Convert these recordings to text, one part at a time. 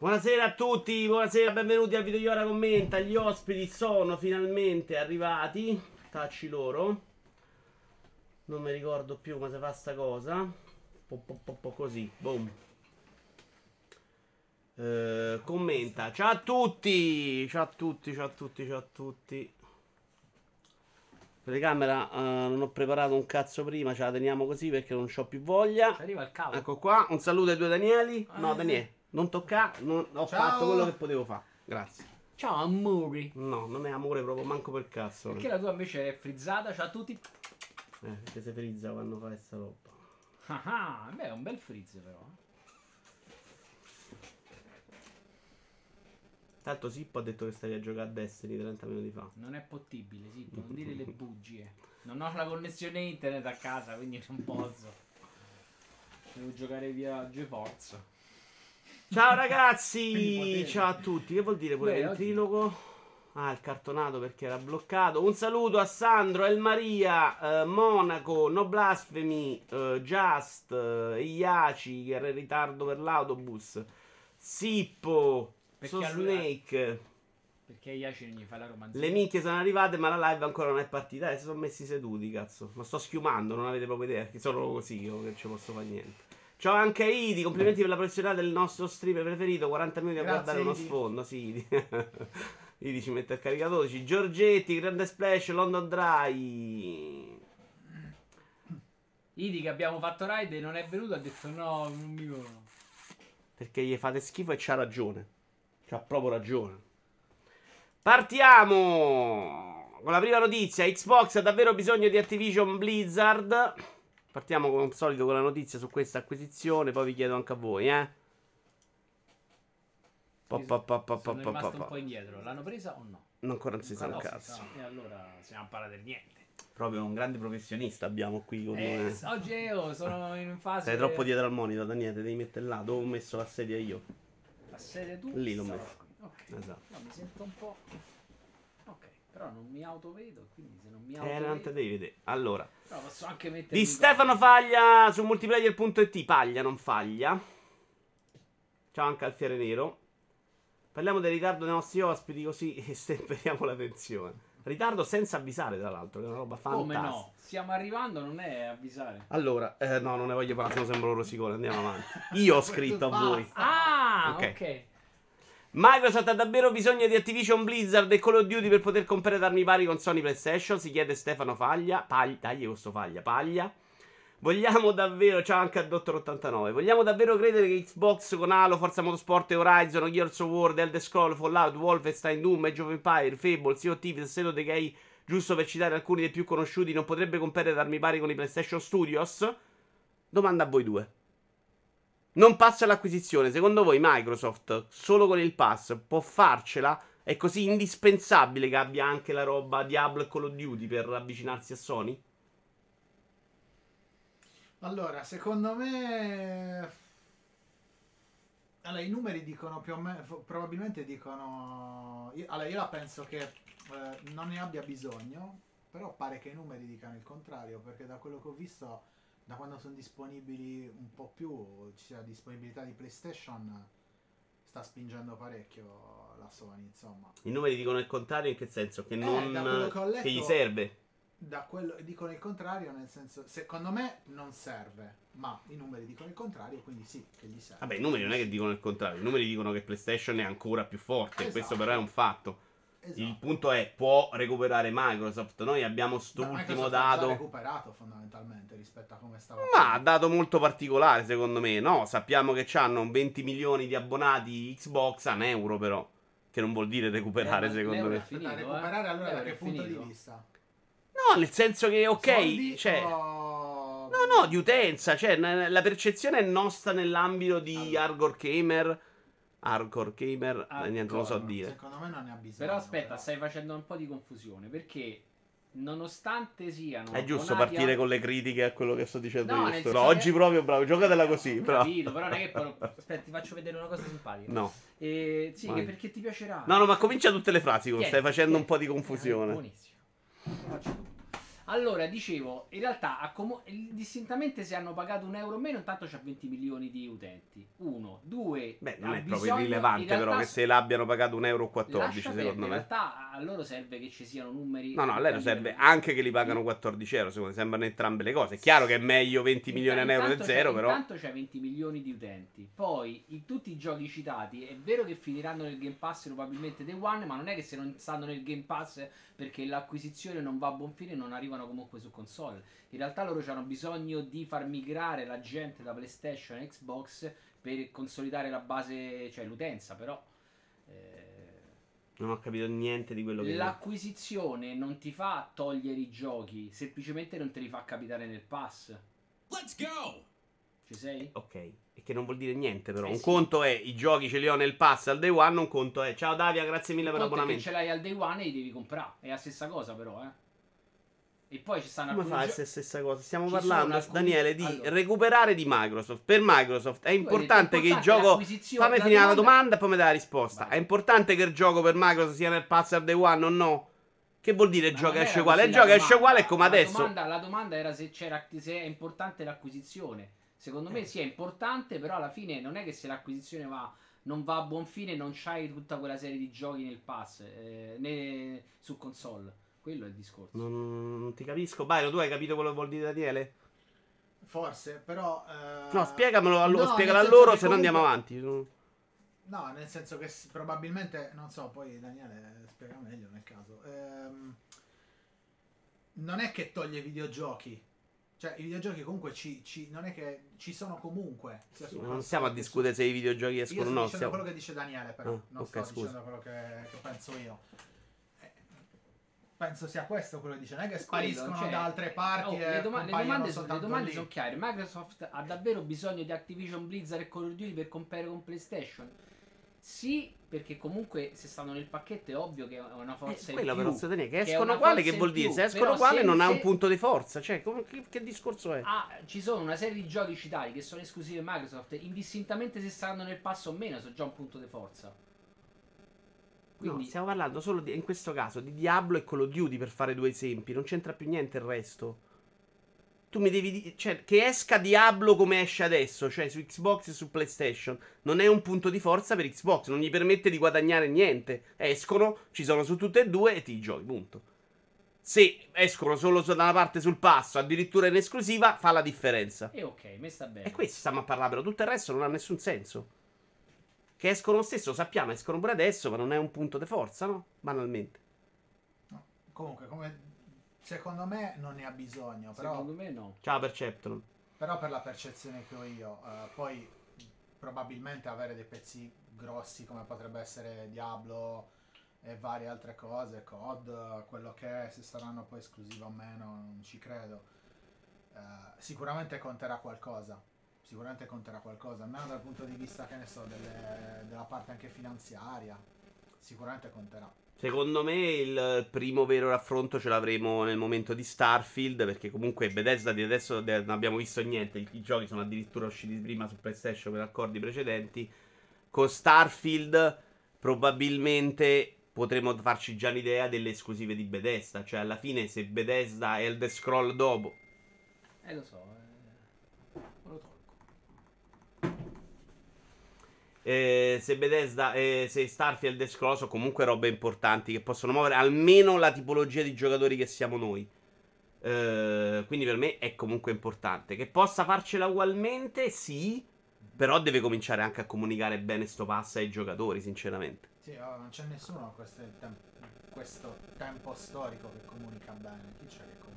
Buonasera a tutti, buonasera, benvenuti al video di Ora Commenta. Gli ospiti sono finalmente arrivati. Tacci loro. Non mi ricordo più come si fa sta cosa. Po, po, po, po così, boom. Eh, commenta. Ciao a tutti, ciao a tutti, ciao a tutti, ciao a tutti. Telecamera, eh, non ho preparato un cazzo prima, ce la teniamo così perché non ho più voglia. Arriva il cavo. Ecco qua, un saluto ai due Danieli. Ah, No, sì. Daniele, non toccare, non- ho Ciao. fatto quello che potevo fare. Grazie. Ciao amori. No, non è amore proprio, manco per cazzo. Perché la tua invece è frizzata? Ciao a tutti. Eh, perché si frizza quando fa questa roba. Ah, ah, beh, è un bel frizz però. eh. Tanto Sippo ha detto che stavi a giocare a Destiny 30 minuti fa. Non è possibile, sì, non dire le bugie. Non ho la connessione internet a casa, quindi non posso. Devo giocare via GeForce. Ciao ragazzi! Ciao a tutti. Che vuol dire pure Beh, ventriloquo? Ah, il cartonato perché era bloccato. Un saluto a Sandro, El Maria, eh, Monaco, No Blasphemy, eh, Just, eh, Iaci che era in ritardo per l'autobus, Sippo, So Snake. Perché Iaci non gli fa la romanzina. Le minchie sono arrivate, ma la live ancora non è partita. Eh, si sono messi seduti, cazzo. Ma sto schiumando, non avete proprio idea. Che sono così, io che ci posso fare niente. Ciao anche a Idi, complimenti per la professionalità del nostro streamer preferito. 40 minuti a Grazie, guardare uno sfondo. Sì, Idi. Idi ci mette il caricatore. Ci- Giorgetti, Grande Splash, London Dry. Idi che abbiamo fatto ride e non è venuto ha detto no, non mi voglio. Perché gli fate schifo e c'ha ragione. C'ha proprio ragione. Partiamo con la prima notizia. Xbox ha davvero bisogno di Activision Blizzard. Partiamo come al solito con la notizia su questa acquisizione. Poi vi chiedo anche a voi, eh. Pa, pa, pa, pa, Sono pa, rimasto pa, un po' indietro. L'hanno presa o no? Ancora non si sa un cazzo. E allora siamo a parlare del niente. Proprio un grande professionista abbiamo qui con Eh, noi. oggi io sono in fase. Sei troppo dietro al monitor, Daniele. Devi mettere là. Dove ho messo la sedia io? La sede tu? Lì l'ho messo. Ok. Esatto. No, mi sento un po'. Però non mi autovedo, quindi se non mi Eh, non te autovedo. devi vedere. Allora. Però posso anche mettere. Di Stefano. Faglia su multiplayer.it. Paglia, non faglia. Ciao anche Alfiere Nero. Parliamo del ritardo dei nostri ospiti così stemperiamo la tensione. Ritardo senza avvisare, tra l'altro, che è una roba Come fantastica. no? Stiamo arrivando, non è avvisare. Allora, eh, no, non ne voglio parlare, se no sembro rosicone. Andiamo avanti. Io ho scritto a voi. Ah, Ok. ok. Microsoft ha davvero bisogno di Activision Blizzard e Call of Duty per poter comprare armi pari con Sony PlayStation? Si chiede Stefano Faglia. Paglia, tagli questo Faglia. Paglia. Vogliamo davvero, ciao anche al Dottor 89. Vogliamo davvero credere che Xbox con Halo, Forza Motorsport Horizon, Gears of War, Elder Scroll, Fallout, Wolfenstein, Doom, Age of Empire, Fable, Sea of Thieves, State of Decay, giusto per citare alcuni dei più conosciuti, non potrebbe comprare armi pari con i PlayStation Studios? Domanda a voi due. Non passa l'acquisizione. Secondo voi Microsoft, solo con il pass, può farcela? È così indispensabile che abbia anche la roba Diablo e Call of Duty per avvicinarsi a Sony? Allora, secondo me... Allora, i numeri dicono più o meno, probabilmente dicono... allora, io la penso che eh, non ne abbia bisogno, però pare che i numeri dicano il contrario, perché da quello che ho visto, da quando sono disponibili un po' più, c'è la disponibilità di PlayStation, sta spingendo parecchio la Sony, insomma. I numeri dicono il contrario in che senso? Che Eh, non... quello che letto- che gli serve? Da quello dicono il contrario, nel senso, secondo me non serve, ma i numeri dicono il contrario, quindi sì, che gli serve. Vabbè, i numeri non è che dicono il contrario. I numeri dicono che PlayStation è ancora più forte. Esatto. Questo però è un fatto. Esatto. Il punto è, può recuperare Microsoft? Noi abbiamo Ma st'ultimo Microsoft ha già dato... recuperato fondamentalmente rispetto a come stava. Ma ha dato molto particolare, secondo me. No, sappiamo che hanno 20 milioni di abbonati Xbox a un euro, però. Che non vuol dire recuperare, Eh, ma secondo me. finito, recuperare eh. allora da che punto finito. di vista? No, nel senso che, ok, Soldi cioè. o- No, no, di utenza. Cioè, la percezione è nostra nell'ambito di Allora. hardcore gamer. Hardcore gamer, Hardcore, niente, non lo so dire. Secondo me non ne ha bisogno. Però aspetta, però. stai facendo un po' di confusione perché nonostante siano È giusto partire a- con le critiche a quello che sto dicendo No, io. Però senso oggi che- proprio, bravo, giocatela così. Ho Però. capito, però non è che poi- aspetta, ti faccio vedere una cosa simpatica. No. Eh, sì, Vai. che perché ti piacerà. No, no, ma comincia tutte le frasi. Tieni, Stai facendo tieni. un po' di confusione. buonissimo. Faccio tu. Allora, dicevo, in realtà accomo- distintamente se hanno pagato un euro o meno, intanto c'ha 20 milioni di utenti. Uno, due. Beh, non è proprio bisogno- irrilevante, in realtà- però, che se l'abbiano pagato un euro 14, lascia secondo perdere, me. In realtà a loro serve che ci siano numeri. No, no, a lei lo livello serve anche che li pagano 14 euro, secondo me sembrano entrambe le cose. È chiaro che è meglio 20 milioni a euro del zero, però... Intanto c'è 20 milioni di utenti. Poi, in tutti i giochi citati, è vero che finiranno nel Game Pass probabilmente Day One, ma non è che se non stanno nel Game Pass perché l'acquisizione non va a buon fine, non arrivano comunque su console. In realtà loro hanno bisogno di far migrare la gente da PlayStation a Xbox per consolidare la base, cioè l'utenza, però... eh, Non ho capito niente di quello che... L'acquisizione non ti fa togliere i giochi, semplicemente non te li fa capitare nel pass. Let's go! Ci sei? Ok, e che non vuol dire niente però. Eh un sì. conto è i giochi ce li ho nel pass al day one, un conto è ciao Davia, grazie mille per Il che l'abbonamento. ce l'hai al day one e li devi comprare. È la stessa cosa, però, eh. E poi ci stanno Come alcuni fa a gio- essere stessa cosa? Stiamo Ci parlando, alcuni- Daniele, di allora. recuperare di Microsoft. Per Microsoft è hai detto, importante che il importante gioco... Fammi la finire la domanda- e poi mi dai la risposta. Vai. È importante che il gioco per Microsoft sia nel pass day one o no? Che vuol dire Ma gioco non esce uguale? Il la gioco esce uguale come La adesso. domanda- la domanda era se, c'era, se è importante l'acquisizione. Secondo Eh. me sì, è importante, però alla fine non è che se l'acquisizione va, non va a buon fine non c'hai tutta quella serie di giochi nel pass, eh, né su console. Quello è il discorso. Non, non ti capisco. Byron, tu hai capito quello che vuol dire Daniele? Forse, però... eh, No, spiegamelo a loro, no, spiegalo a loro, se no andiamo comunque- avanti. No, nel senso che probabilmente, non so, poi Daniele spiega meglio nel caso. Ehm, non è che toglie i videogiochi. Cioè, i videogiochi comunque ci, ci- non è che ci sono comunque. su Non stiamo a discutere se i videogiochi Io escono o sto no. dicendo stiamo- quello che dice Daniele, però. Ah, non ok, sto scusa. dicendo quello che, che penso io. Eh, Penso sia questo quello che dice. Non è che spariscono cioè, da altre parti oh, e le, doma- le domande, sono, le domande sono chiare. Microsoft ha davvero bisogno di Activision Blizzard e Call of Duty per competere con PlayStation? Sì, perché comunque se stanno nel pacchetto è ovvio che è una forza Eh, in quello più. però sostenere che escono forza che in vuol dire se escono però uguali se- non ha un punto di forza cioè come- che, che discorso è Ah, ci sono una serie di giochi citati che sono esclusivi di Microsoft, indistintamente se saranno nel passo o meno, sono già un punto di forza. Quindi, no, stiamo parlando solo di, in questo caso di Diablo e Call of Duty per fare due esempi. Non c'entra più niente il resto. Tu mi devi dire cioè che esca Diablo come esce adesso cioè su Xbox e su PlayStation non è un punto di forza per Xbox non gli permette di guadagnare niente. Escono ci sono su tutte e due e ti giochi punto. Se escono solo da una parte sul passo addirittura in esclusiva fa la differenza. E ok, me sta bene. E questo stiamo a parlare, però tutto il resto non ha nessun senso. Che escono lo stesso, sappiamo, escono pure adesso, ma non è un punto di forza, no? Banalmente. No, Comunque, come secondo me non ne ha bisogno, però, Secondo me no. Ciao Perceptron. però per la percezione che ho io, eh, poi probabilmente avere dei pezzi grossi come potrebbe essere Diablo e varie altre cose, COD, quello che è, se saranno poi esclusive o meno, non ci credo. Eh, sicuramente conterà qualcosa. Sicuramente conterà qualcosa, almeno dal punto di vista, che ne so, delle- della parte anche finanziaria. Sicuramente conterà. Secondo me il primo vero raffronto ce l'avremo nel momento di Starfield, perché comunque Bethesda di adesso de- non abbiamo visto niente, i, giochi sono addirittura usciti prima su PlayStation per accordi precedenti. Con Starfield probabilmente potremo farci già un'idea delle esclusive di Bethesda, cioè alla fine se Bethesda e Elder Scroll dopo Eh lo so, eh. me lo tolgo. Eh, se Bethesda, eh, se Starfield e Scroll sono comunque robe importanti che possono muovere almeno la tipologia di giocatori che siamo noi. Eh, quindi per me è comunque importante. Che possa farcela ugualmente, sì. Però deve cominciare anche a comunicare bene sto pass ai giocatori, sinceramente. Sì, oh, non c'è nessuno a questo, tem- questo tempo storico che comunica bene. Chi c'è che comunica?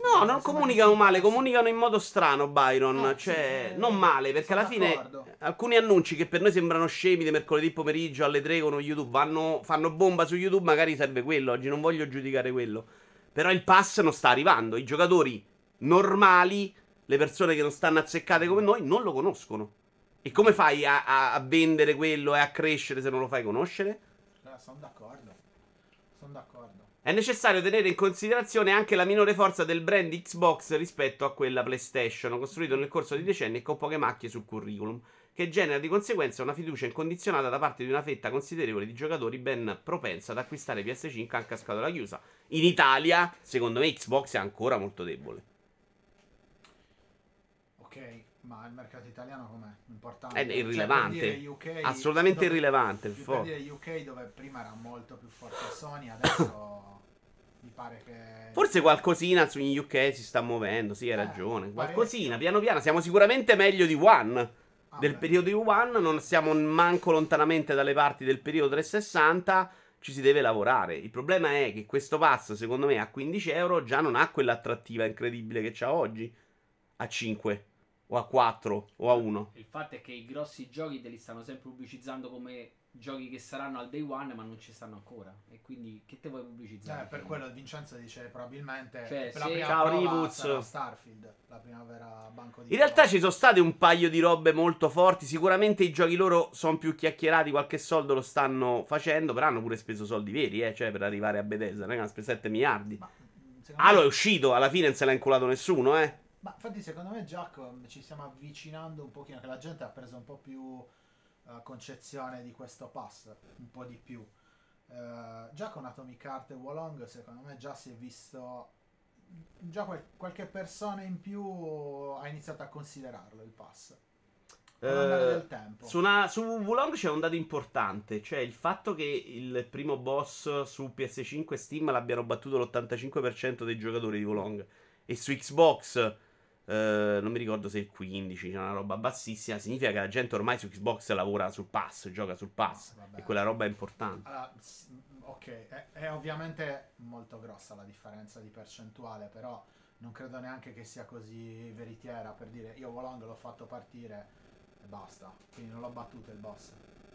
No, non comunicano male, comunicano in modo strano, Byron. Ah, cioè, sì, eh, non male, perché alla fine d'accordo. alcuni annunci che per noi sembrano scemi di mercoledì pomeriggio alle 3 con YouTube vanno, fanno bomba su YouTube, magari serve quello. Oggi non voglio giudicare quello. Però il pass non sta arrivando. I giocatori normali, le persone che non stanno azzeccate come noi, non lo conoscono. E come fai a, a- a vendere quello e a crescere se non lo fai conoscere? Sono d'accordo. È necessario tenere in considerazione anche la minore forza del brand Xbox rispetto a quella PlayStation, costruito nel corso di decenni e con poche macchie sul curriculum, che genera di conseguenza una fiducia incondizionata da parte di una fetta considerevole di giocatori ben propensa ad acquistare PS5 anche a scatola chiusa. In Italia, secondo me, Xbox è ancora molto debole. Ok, ma il mercato italiano com'è? Importante. È Cioè, irrilevante. UK Assolutamente dove- irrilevante. Per dire UK dove prima era molto più forte Sony, adesso pare che... Forse qualcosina su in UK si sta muovendo, sì, hai Eh, ragione. Qualcosina, piano piano. Siamo sicuramente meglio di One. Ah, del beh. periodo di One, non siamo manco lontanamente dalle parti del periodo 360. Ci si deve lavorare. Il problema è che questo pass, secondo me, a 15 euro già non ha quell'attrattiva incredibile che c'ha oggi. A 5, o a 4, o a 1. Il fatto è che i grossi giochi te li stanno sempre pubblicizzando come giochi che saranno al day one, ma non ci stanno ancora. E quindi che te vuoi pubblicizzare? Eh, per quello Vincenzo dice probabilmente Cioè, per la se- prima Ciao, sarà Starfield, la prima vera banco di In realtà ci sono state un paio di robe molto forti. Sicuramente i giochi loro sono più chiacchierati, qualche soldo lo stanno facendo, però hanno pure speso soldi veri, eh, cioè per arrivare a Bethesda, che hanno speso 7 miliardi. Ma, Halo me- è uscito, alla fine non se l'ha inculato nessuno, eh. Ma infatti secondo me Giacomo ci stiamo avvicinando un pochino, che la gente ha preso un po' più eh, concezione di questo pass, un po' di più. Eh, già con Atomic Heart e Wolong secondo me già si è visto, già quel- qualche persona in più ha iniziato a considerarlo il pass. Con Eh, tempo. Su, una, su Wulong c'è un dato importante, cioè il fatto che il primo boss su PS5 e Steam l'abbiano battuto l'85% dei giocatori di Wulong e su Xbox eh, non mi ricordo se il 15, c'è una roba bassissima, significa che la gente ormai su Xbox lavora sul pass, gioca sul pass vabbè. e quella roba è importante. Allora, ok, è, è ovviamente molto grossa la differenza di percentuale, però non credo neanche che sia così veritiera per dire io Wolong l'ho fatto partire e basta, quindi non l'ho battuto il boss.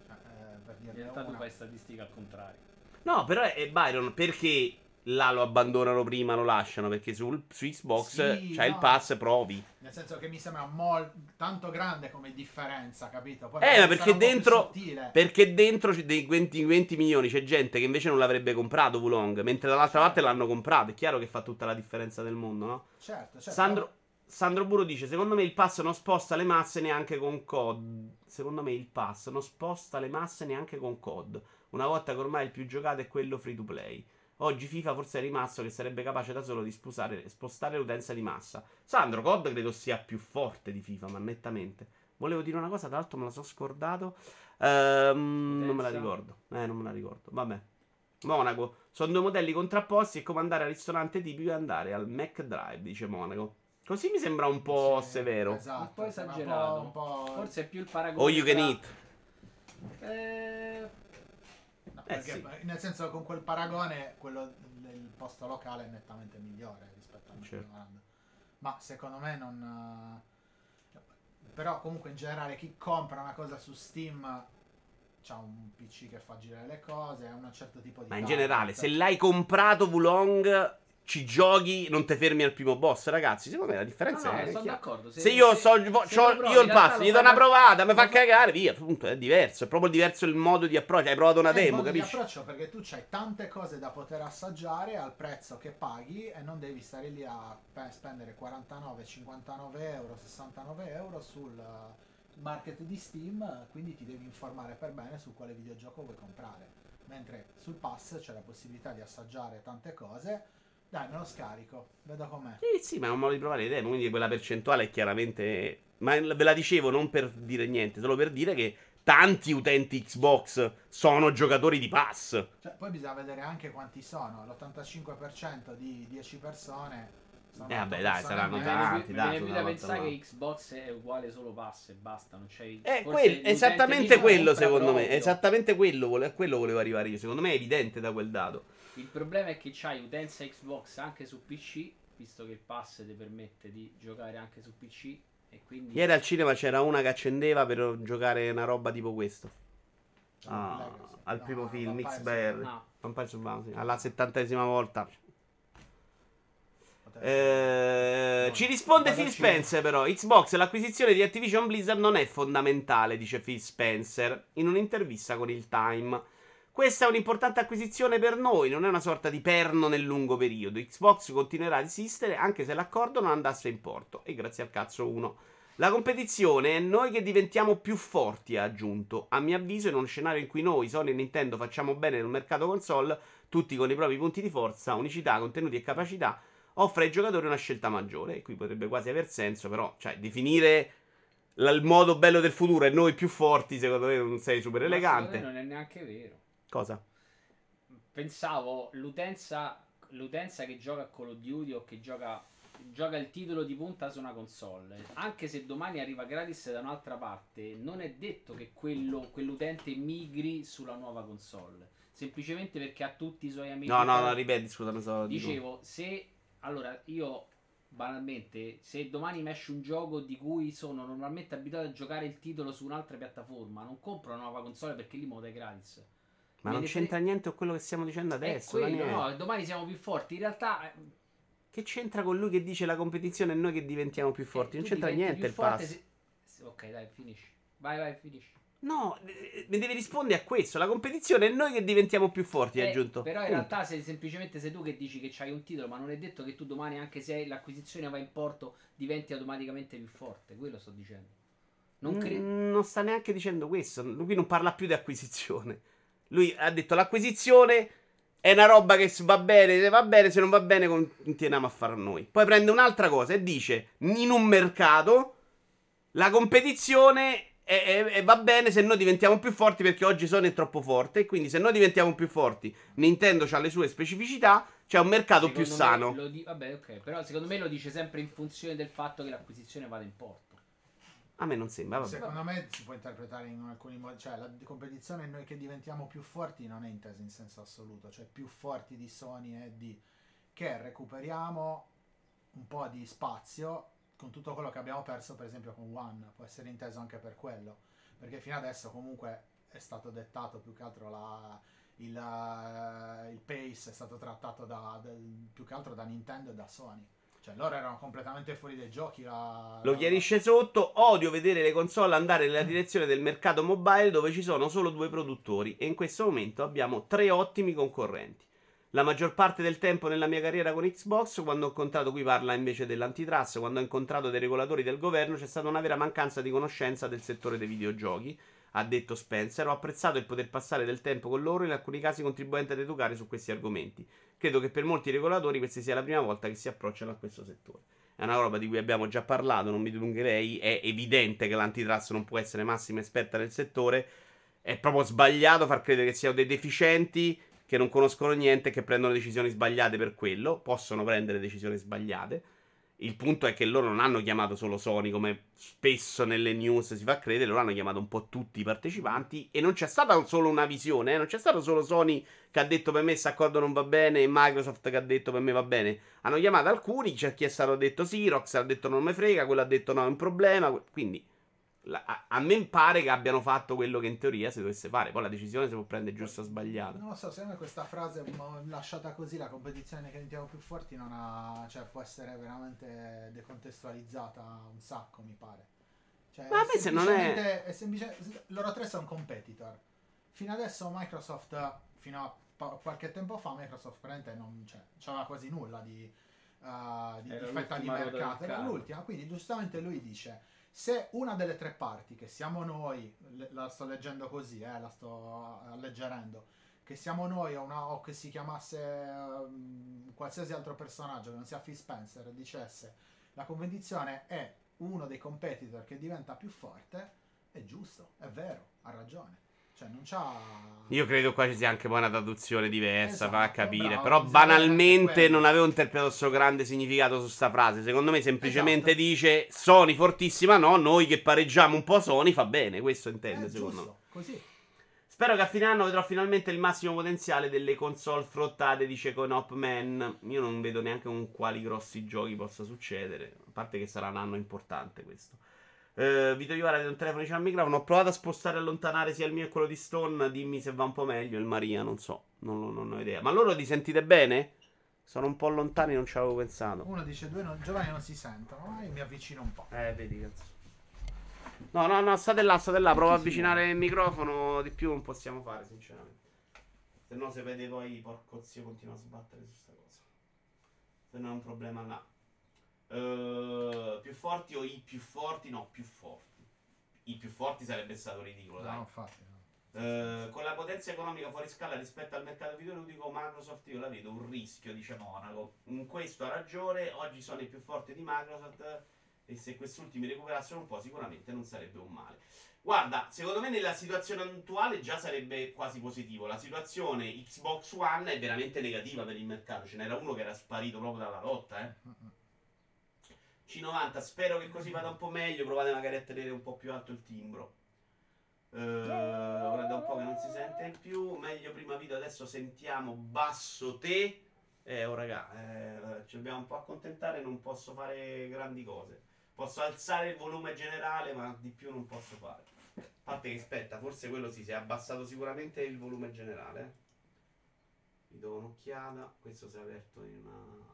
Cioè, eh, per In dirne realtà tu una. fai statistica al contrario. No, però è Byron, perché là lo abbandonano prima, lo lasciano? Perché sul- su Xbox Sì, c'è il no. pass, provi. Nel senso che mi sembra mol- tanto grande come differenza, capito? Poi Eh, ma perché dentro-. Perché dentro c'è dei 20, 20 milioni c'è gente che invece non l'avrebbe comprato Wulong, mentre dall'altra parte l'hanno comprato. È chiaro che fa tutta la differenza del mondo, no? Certo, certo. Sandro, Sandro Buro dice: Secondo me il pass non sposta le masse neanche con COD. Secondo me il pass non sposta le masse neanche con COD. Una volta che ormai il più giocato è quello free to play. Oggi FIFA forse è rimasto che sarebbe capace da solo di spusare- spostare l'utenza di massa. Sandro, COD credo sia più forte di FIFA, ma nettamente. Volevo dire una cosa, tra l'altro me la sono scordato. Ehm, non me la ricordo. Eh, non me la ricordo. Vabbè. Monaco. Sono due modelli contrapposti. È come andare al ristorante tipico e andare al McDrive, dice Monaco. Così mi sembra un po' Sì, severo. Esatto, Un po' esagerato. Un po', un po'- Forse è più il paragone. O you can tra- eat. Eh, perché, sì. Nel senso con quel paragone quello del posto locale è nettamente migliore rispetto a Certo. McDonald's. Ma secondo me non... eh, Però comunque in generale chi compra una cosa su Steam ha un PC che fa girare le cose, ha un certo tipo di... Ma in generale, se l'hai comprato Wulong, ci giochi, non te fermi al primo boss, ragazzi. Secondo me la differenza no, no, è sono d'accordo. Se, io so, se c'ho- provi, io il realtà pass, lo gli do una provata, mi fa cagare, via. Appunto, è diverso. È proprio diverso il modo di approccio. Hai provato una Eh, il demo, capisci? approccio perché tu hai tante cose da poter assaggiare al prezzo che paghi e non devi stare lì a pe- spendere 49, 59 euro, 69 euro sul eh, market di Steam, quindi ti devi informare per bene su quale videogioco vuoi comprare. Mentre sul pass c'è la possibilità di assaggiare tante cose. Dai, me lo scarico, vedo com'è. Sì, sì, ma è un modo di provare le demo. Quindi quella percentuale è chiaramente. Ma ve la dicevo non per dire niente, solo per dire che tanti utenti Xbox sono giocatori di pass. Cioè, poi bisogna vedere anche quanti sono. L'85% di 10 persone. Sono Eh, vabbè, dai, persone saranno Mi tanti, più- dai, mi viene da pensare che Xbox è uguale solo pass e basta, non c'è Eh, forse quel- l'utente esattamente quello, secondo me. Esattamente quello, a quello volevo arrivare io. Secondo me è evidente da quel dato. Il problema è che c'hai utenza Xbox anche su PC, visto che il pass ti permette di giocare anche su PC e quindi Ieri al cinema c'era una che accendeva per giocare una roba tipo questo. Ah, Legacy. al No, primo film, Vampire XBR. No. Vampire Survivor, sì, alla settantesima volta. Eh, No, ci risponde Phil. Spencer però Xbox l'acquisizione di Activision Blizzard non è fondamentale dice Phil Spencer in un'intervista con il Time questa è un'importante acquisizione per noi non è una sorta di perno nel lungo periodo Xbox continuerà ad esistere anche se l'accordo non andasse in porto e grazie al cazzo uno La competizione è noi che diventiamo più forti, ha aggiunto. A mio avviso, in uno scenario in cui noi, Sony e Nintendo, facciamo bene nel mercato console, tutti con i propri punti di forza, unicità, contenuti e capacità, offre ai giocatori una scelta maggiore. E qui potrebbe quasi aver senso, però, cioè, definire la- il modo bello del futuro e noi più forti, secondo me non sei super elegante. non è neanche vero. Cosa? Pensavo l'utenza, l'utenza che gioca a Call of Duty o che gioca, gioca il titolo di punta su una console, anche se domani arriva gratis da un'altra parte, non è detto che quello, quell'utente migri sulla nuova console. Semplicemente perché ha tutti i suoi amici. No, no, no, ripeti, scusa, non so. dico. Dicevo, se allora io banalmente, se domani mi esce un gioco di cui sono normalmente abituato a giocare il titolo su un'altra piattaforma, non compro una nuova console perché lì moda è gratis. Ma non c'entra niente con quello che stiamo dicendo adesso. quello, no, domani siamo più forti. In realtà, eh, Che c'entra con lui che dice la competizione e noi che diventiamo più forti? eh, non c'entra niente il pass. se- Ok, dai, finisci. Vai, vai, finisci. No, eh, mi devi rispondere a questo. La competizione è noi che diventiamo più forti, hai Eh, aggiunto. Però in Punto. realtà se semplicemente sei tu che dici che c'hai un titolo, ma non è detto che tu domani, anche se l'acquisizione va in porto, diventi automaticamente più forte. Quello sto dicendo. Non credo. Mm, non sta neanche dicendo questo. Lui non parla più di acquisizione. Lui ha detto l'acquisizione è una roba che va bene, se va bene, se non va bene continuiamo a fare noi. Poi prende un'altra cosa e dice in un mercato la competizione è- va bene se noi diventiamo più forti perché oggi Sony è troppo forte e quindi se noi diventiamo più forti, Nintendo ha le sue specificità, c'è un mercato più Secondo me sano. di- Vabbè, ok. Però secondo me lo dice sempre in funzione del fatto che l'acquisizione vada in porto. A me non sembra, vabbè. Secondo me si può interpretare in alcuni modi, cioè la competizione noi che diventiamo più forti non è intesa in senso assoluto, cioè più forti di Sony e di che recuperiamo un po' di spazio con tutto quello che abbiamo perso per esempio con One, può essere inteso anche per quello, perché fino adesso comunque è stato dettato più che altro la, il, il pace è stato trattato da, del- più che altro da Nintendo e da Sony. Cioè loro erano completamente fuori dai giochi. La, Lo chiarisce sotto. Odio vedere le console andare nella direzione del mercato mobile dove ci sono solo due produttori e in questo momento abbiamo tre ottimi concorrenti. La maggior parte del tempo nella mia carriera con Xbox, quando ho incontrato, qui parla invece dell'antitrust, quando ho incontrato dei regolatori del governo, c'è stata una vera mancanza di conoscenza del settore dei videogiochi, ha detto Spencer. Ho apprezzato il poter passare del tempo con loro, in alcuni casi contribuendo ad educare su questi argomenti. Credo che per molti regolatori questa sia la prima volta che si approcciano a questo settore. È una roba di cui abbiamo già parlato, non mi dilungherei. È evidente che l'antitrust non può essere massima esperta nel settore. È proprio sbagliato far credere che siano dei deficienti che non conoscono niente e che prendono decisioni sbagliate per quello. Possono prendere decisioni sbagliate. Il punto è che loro non hanno chiamato solo Sony, come spesso nelle news si fa credere, loro hanno chiamato un po' tutti i partecipanti e non c'è stata solo una visione, eh, non c'è stato solo Sony che ha detto per me questo accordo non va bene e Microsoft che ha detto per me va bene. Hanno chiamato alcuni, c'è chi è stato detto sì, Rox ha detto non me frega, quello ha detto no è un problema, quindi la- a, a me pare che abbiano fatto quello che in teoria si dovesse fare, poi la decisione si può prendere giusta o sbagliata. Non lo so, secondo me questa frase lasciata così, la competizione che diventiamo più forti, non ha, cioè, può essere veramente decontestualizzata un sacco, mi pare. Cioè, Ma a è me se non è- semplicemente- è semplice- loro tre sono competitor. Fino adesso Microsoft, fino a pa- qualche tempo fa, Microsoft praticamente non cioè, c'aveva quasi nulla di, uh, di, di fetta di mercato, era l'ultima. Quindi giustamente lui dice, se una delle tre parti, che siamo noi, la sto leggendo così, eh, la sto alleggerendo, che siamo noi o, una- o che si chiamasse ehm, qualsiasi altro personaggio che non sia Phil Spencer dicesse la competizione è uno dei competitor che diventa più forte, è giusto, è vero, ha ragione. Cioè non c'ha... Io credo qua ci sia anche poi una traduzione diversa, Esatto, fa capire. bravo, Però banalmente non avevo interpretato questo grande significato su sta frase. Secondo me semplicemente Esatto. dice Sony fortissima, no, noi che pareggiamo un po' Sony fa bene. Questo intende secondo me. giusto, così. Spero che a fine anno vedrò finalmente il massimo potenziale delle console frottate, dice Conop Man. Io non vedo neanche con quali grossi giochi possa succedere. A parte che sarà un anno importante questo. Eh, Vito Iovara di un telefono dice al microfono. Ho provato a spostare e allontanare sia il mio che quello di Stone. Dimmi se va un po' meglio. Il Maria, non so. Non, lo- non ho idea. Ma loro ti sentite bene? Sono un po' lontani, non ci avevo pensato. Uno dice due non, giovani non si sentono, io mi avvicino un po'. Eh, vedi, cazzo. No, no, no, state là, state là. Provo a avvicinare il microfono. Di più non possiamo fare, sinceramente. Se no, se vede poi, porco zio, continua a sbattere su sta cosa. Se no è un problema là. Eh, più forti o i più forti? No, più forti. I più forti sarebbe stato ridicolo, dai. No, infatti. no. Eh, con la potenza economica fuori scala rispetto al mercato videoludico, Microsoft io la vedo un rischio, dice Monaco. In questo ha ragione, oggi sono i più forti di Microsoft e se quest'ultimi recuperassero un po' sicuramente non sarebbe un male. Guarda, secondo me nella situazione attuale già sarebbe quasi positivo. La situazione Xbox One è veramente negativa per il mercato. Ce n'era uno che era sparito proprio dalla lotta, eh. Mm-mm. C90, spero che così vada un po' meglio. Provate magari a tenere un po' più alto il timbro. Eh, ora da un po' che non si sente più. Meglio prima video, adesso sentiamo basso te. Eh, oh raga, eh, ci dobbiamo un po' accontentare, non posso fare grandi cose. Posso alzare il volume generale, ma di più non posso fare. A parte che aspetta, forse quello sì, si è abbassato sicuramente il volume generale. eh. Mi do un'occhiata. Questo si è aperto in una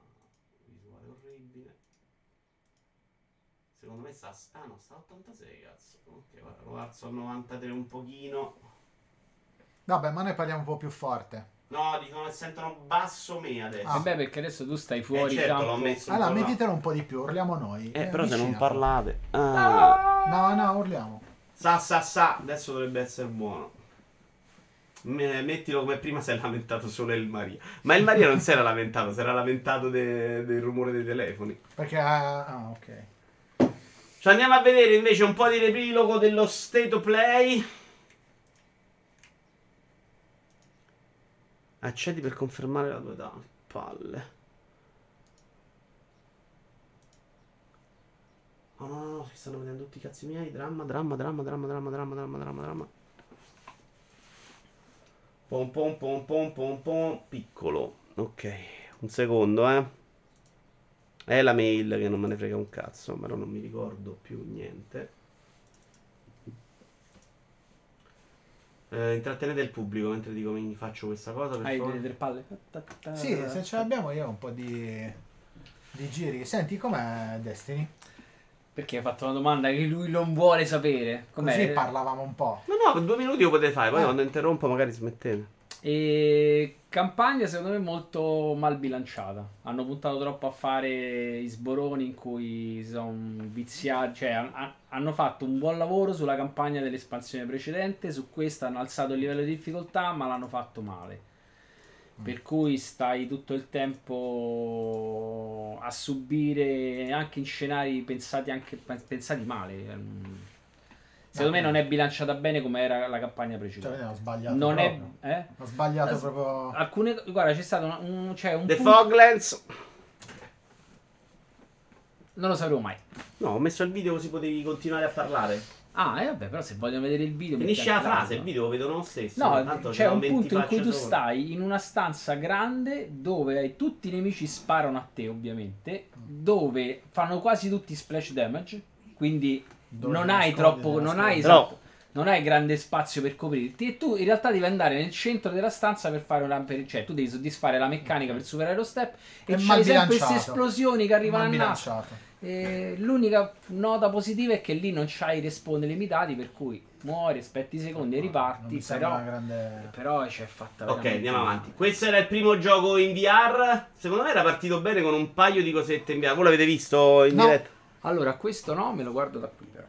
visuale orribile. Secondo me sta. Ah no, sta a 86, cazzo. Ok, guarda, lo alzo a 93 un pochino. Vabbè, ma noi parliamo un po' più forte. No, dicono che sentono basso me adesso. Ah. Vabbè, perché adesso tu stai Eh, fuori certo, campo. l'ho messo Allora, mettitelo un po' di più, urliamo noi. Eh, però se non parlate. Ah. No, no, urliamo. Sa, sa, sa. Adesso dovrebbe essere buono. Me- Mettilo come prima si è lamentato solo il Maria. Ma il Maria non si era lamentato, si era lamentato de- del rumore dei telefoni. Perché... Ah, ok. Ci andiamo a vedere invece un po' di riepilogo dello State of Play. Accedi per confermare la tua età. Palle. Oh no, no, no, si stanno vedendo tutti i cazzi miei. Dramma, dramma, dramma, dramma, dramma, dramma, dramma, dramma, dramma. Pom pom pom pom pom pom. Piccolo. Ok, un secondo, eh. È la mail che non me ne frega un cazzo, ma non mi ricordo più niente. Eh, intrattenete il pubblico mentre dico mi faccio questa cosa. Per Hai favore. delle tre palle? Sì, se ce l'abbiamo io ho un po' di... di giri. Senti, com'è Destiny? Perché hai fatto una domanda che lui non vuole sapere. Com'è? Così parlavamo un po'. No, no, per due minuti lo potete fare, poi Eh. quando interrompo magari smettete. E campagna secondo me molto mal bilanciata. Hanno puntato troppo a fare i sboroni in cui sono viziati, cioè han- hanno fatto un buon lavoro sulla campagna dell'espansione precedente, su questa hanno alzato il livello di difficoltà, ma l'hanno fatto male. Per cui stai tutto il tempo a subire anche in scenari pensati, anche, pensati male. Secondo me non è bilanciata bene come era la campagna Cioè, precedente. vedi, ho sbagliato Non è, proprio. eh? Ho sbagliato As- proprio... Alcune, guarda, c'è stato una- un, cioè un The punto- Foglands. Non lo sapevo mai. No, ho messo il video così potevi continuare a parlare. Ah, e vabbè, però se vogliono vedere il video. Finisce la frase, il video lo vedono lo stesso. No, tanto c'è un 20 punto in cui tu stai in una stanza grande dove tutti i nemici sparano a te, ovviamente. Dove fanno quasi tutti splash damage. Quindi Dove non hai troppo. Non hai, esatto, non hai grande spazio per coprirti. E tu in realtà devi andare nel centro della stanza per fare una. per- cioè, tu devi soddisfare la meccanica per superare lo step. E mal c'hai sempre queste esplosioni che arrivano mal al naso. E l'unica nota positiva è che lì non c'hai i respawn limitati, per cui muori, aspetti i secondi e Non riparti. Però, grande... però c'è fatta Ok, andiamo male. avanti. Questo era il primo gioco in VR. Secondo me era partito bene con un paio di cosette in VR. Voi l'avete visto in No. diretta? Allora, questo no, me lo guardo da qui però.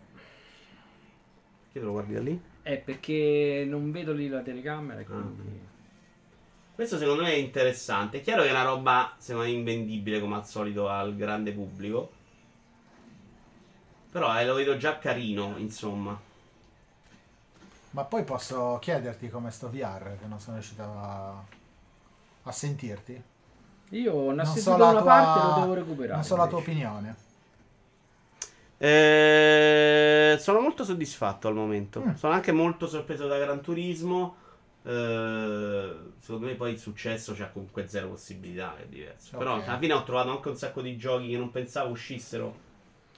Che te lo guardi da lì? È perché non vedo lì la telecamera. Quindi... Questo secondo me è interessante. È chiaro che è una roba, secondo me, invendibile come al solito al grande pubblico. Però eh, lo vedo già carino, insomma. Ma poi posso chiederti come sto VR, che non sono riuscito a, a sentirti? Io Non sentito so da una tua- parte lo devo recuperare. Non so la tua invece. opinione. Eh, sono molto soddisfatto al momento. Mm. Sono anche molto sorpreso da Gran Turismo. Eh, secondo me poi il successo c'ha comunque zero possibilità, è diverso. Ok. Però alla fine ho trovato anche un sacco di giochi che non pensavo uscissero.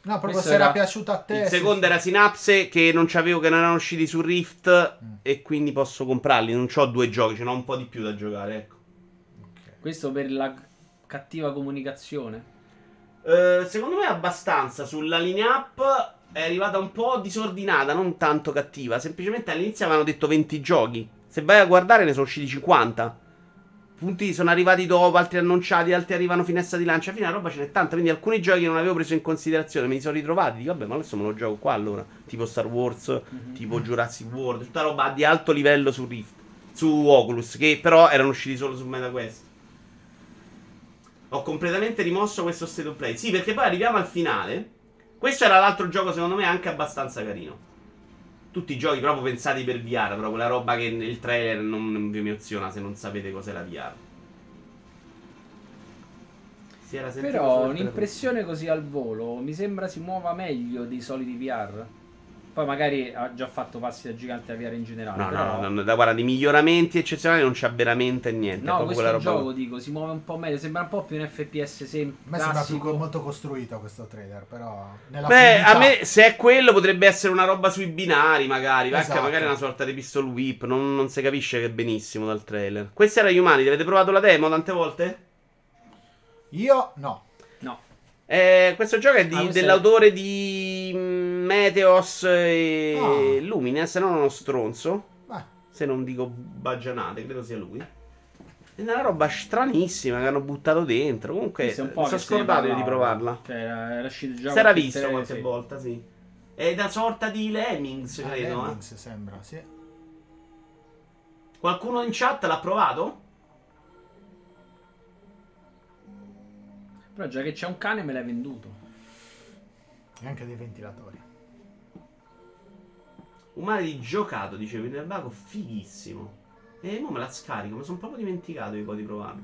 No, proprio Questo se era era- piaciuto a te. Il secondo sì. era Synapse che non c'avevo che non erano usciti su Rift Mm. e quindi posso comprarli. Non ho due giochi, ce n'ho un po' di più da giocare, ecco. Questo per la cattiva comunicazione. Eh, secondo me abbastanza. Sulla linea up è arrivata un po' disordinata, non tanto cattiva. Semplicemente all'inizio avevano detto 20 giochi. Se vai a guardare ne sono usciti 50. punti sono arrivati dopo, altri annunciati, altri arrivano finestra di lancia. Fine la roba ce n'è tanta. Quindi alcuni giochi non avevo preso in considerazione me li sono ritrovati. Dico, vabbè, ma adesso me lo gioco qua allora. Tipo Star Wars, Mhm. tipo Jurassic World, tutta roba di alto livello su Rift, su Oculus, che però erano usciti solo su MetaQuest. Ho completamente rimosso questo state of play. Sì, perché poi arriviamo al finale. Questo era l'altro gioco, secondo me, anche abbastanza carino. Tutti i giochi proprio pensati per VR, però quella roba che nel trailer non, vi emoziona se non sapete cos'è la VR. Si era Però un'impressione così al volo mi sembra si muova meglio dei soliti VR. Poi magari ha già fatto passi da gigante a VR in generale. No, però... no, no, no, da guarda, di miglioramenti eccezionali non c'è veramente niente. è No, proprio questo quella roba. gioco dico si muove un po' meglio, sembra un po' più un FPS sem- A me sembra più molto costruito questo trailer, però nella Beh, a fluidità- me se è quello potrebbe essere una roba sui binari, magari. Esatto. magari una sorta di pistol whip. Non, non si capisce che benissimo dal trailer. Questi erano gli umani, avete provato la demo tante volte? Io no. No, Eh, questo gioco è di- Ah, questo è- dell'autore di Meteos e. Lumine, se non uno stronzo. Beh, Se non dico baggianate, credo sia lui. È una roba stranissima che hanno buttato dentro. Comunque, mi sono scordato di provarla. Cioè, era era uscito già Si era qualche visto qualche sì. volta, sì. È da sorta di Lemmings, ah, credo. eh. Lemmings sembra, sì. Qualcuno in chat l'ha provato? Però già che c'è un cane me l'hai venduto. E anche dei ventilatori. Umani di giocato, dice Winterbago, fighissimo. E mo me la scarico, mi sono proprio dimenticato di poi di provarlo.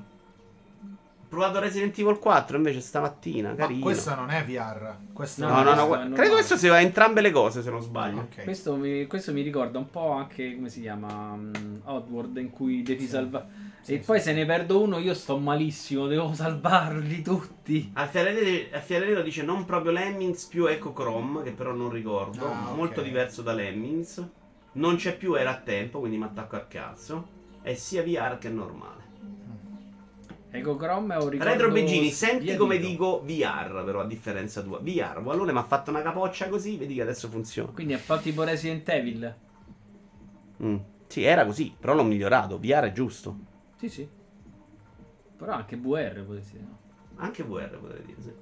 Ho provato Resident Evil 4 invece stamattina, Ma carino. questo non è VR. Questo No, No, no, no, gu- è normale. credo questo sia entrambe le cose, se non sbaglio. Ok. Questo mi, questo mi ricorda un po' anche come si chiama mm, Outward in cui devi Sì. salvare. Sì, e sì, poi sì. se ne perdo uno io sto malissimo, devo salvarli tutti. Al Fiare al Fiare Nero dice non proprio Lemmings più Echo Chrome, che però non ricordo. Ah. Molto diverso da Lemmings. Non c'è più, era a tempo, quindi mi attacco al cazzo. È sia VR che normale. Ecco Chrome è un ricordo Retro Begini, senti sbiadito. come dico VR, però a differenza tua. VR, Wallone mi ha fatto una capoccia così, vedi che adesso funziona. Quindi è un po' tipo Resident Evil. Mm. Sì, era così, però l'ho migliorato. VR è giusto. Sì, sì. Però anche VR potresti dire. no? Anche VR potrei dire, sì.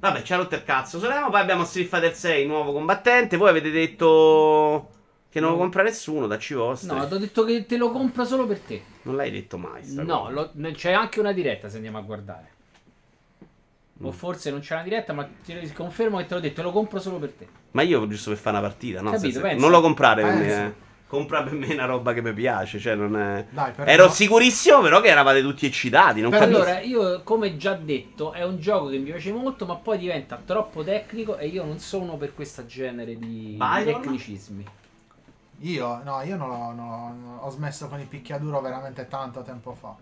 Vabbè, ci ha rotto il cazzo. Solemo, poi abbiamo Street Fighter 6, nuovo combattente. Voi avete detto che non lo compra nessuno, dacci vostri. No, ti ho detto che te lo compro solo per te. Non l'hai detto mai. No, lo- c'è anche una diretta se andiamo a guardare. O Mm. forse non c'è una diretta, ma ti confermo che te l'ho detto, lo compro solo per te. Ma io giusto per fare una partita, no? Capito, Se- se- pensa. non lo comprare per me. eh. Compra per me una roba che mi piace. Cioè, non è... Dai, però Ero no- sicurissimo, però, che eravate tutti eccitati. Non capisco. Allora, io come già detto, è un gioco che mi piace molto, ma poi diventa troppo tecnico e io non sono per questo genere di, di Byron? tecnicismi. Io, no, io non ho, no, ho smesso con il picchiaduro veramente tanto tempo fa.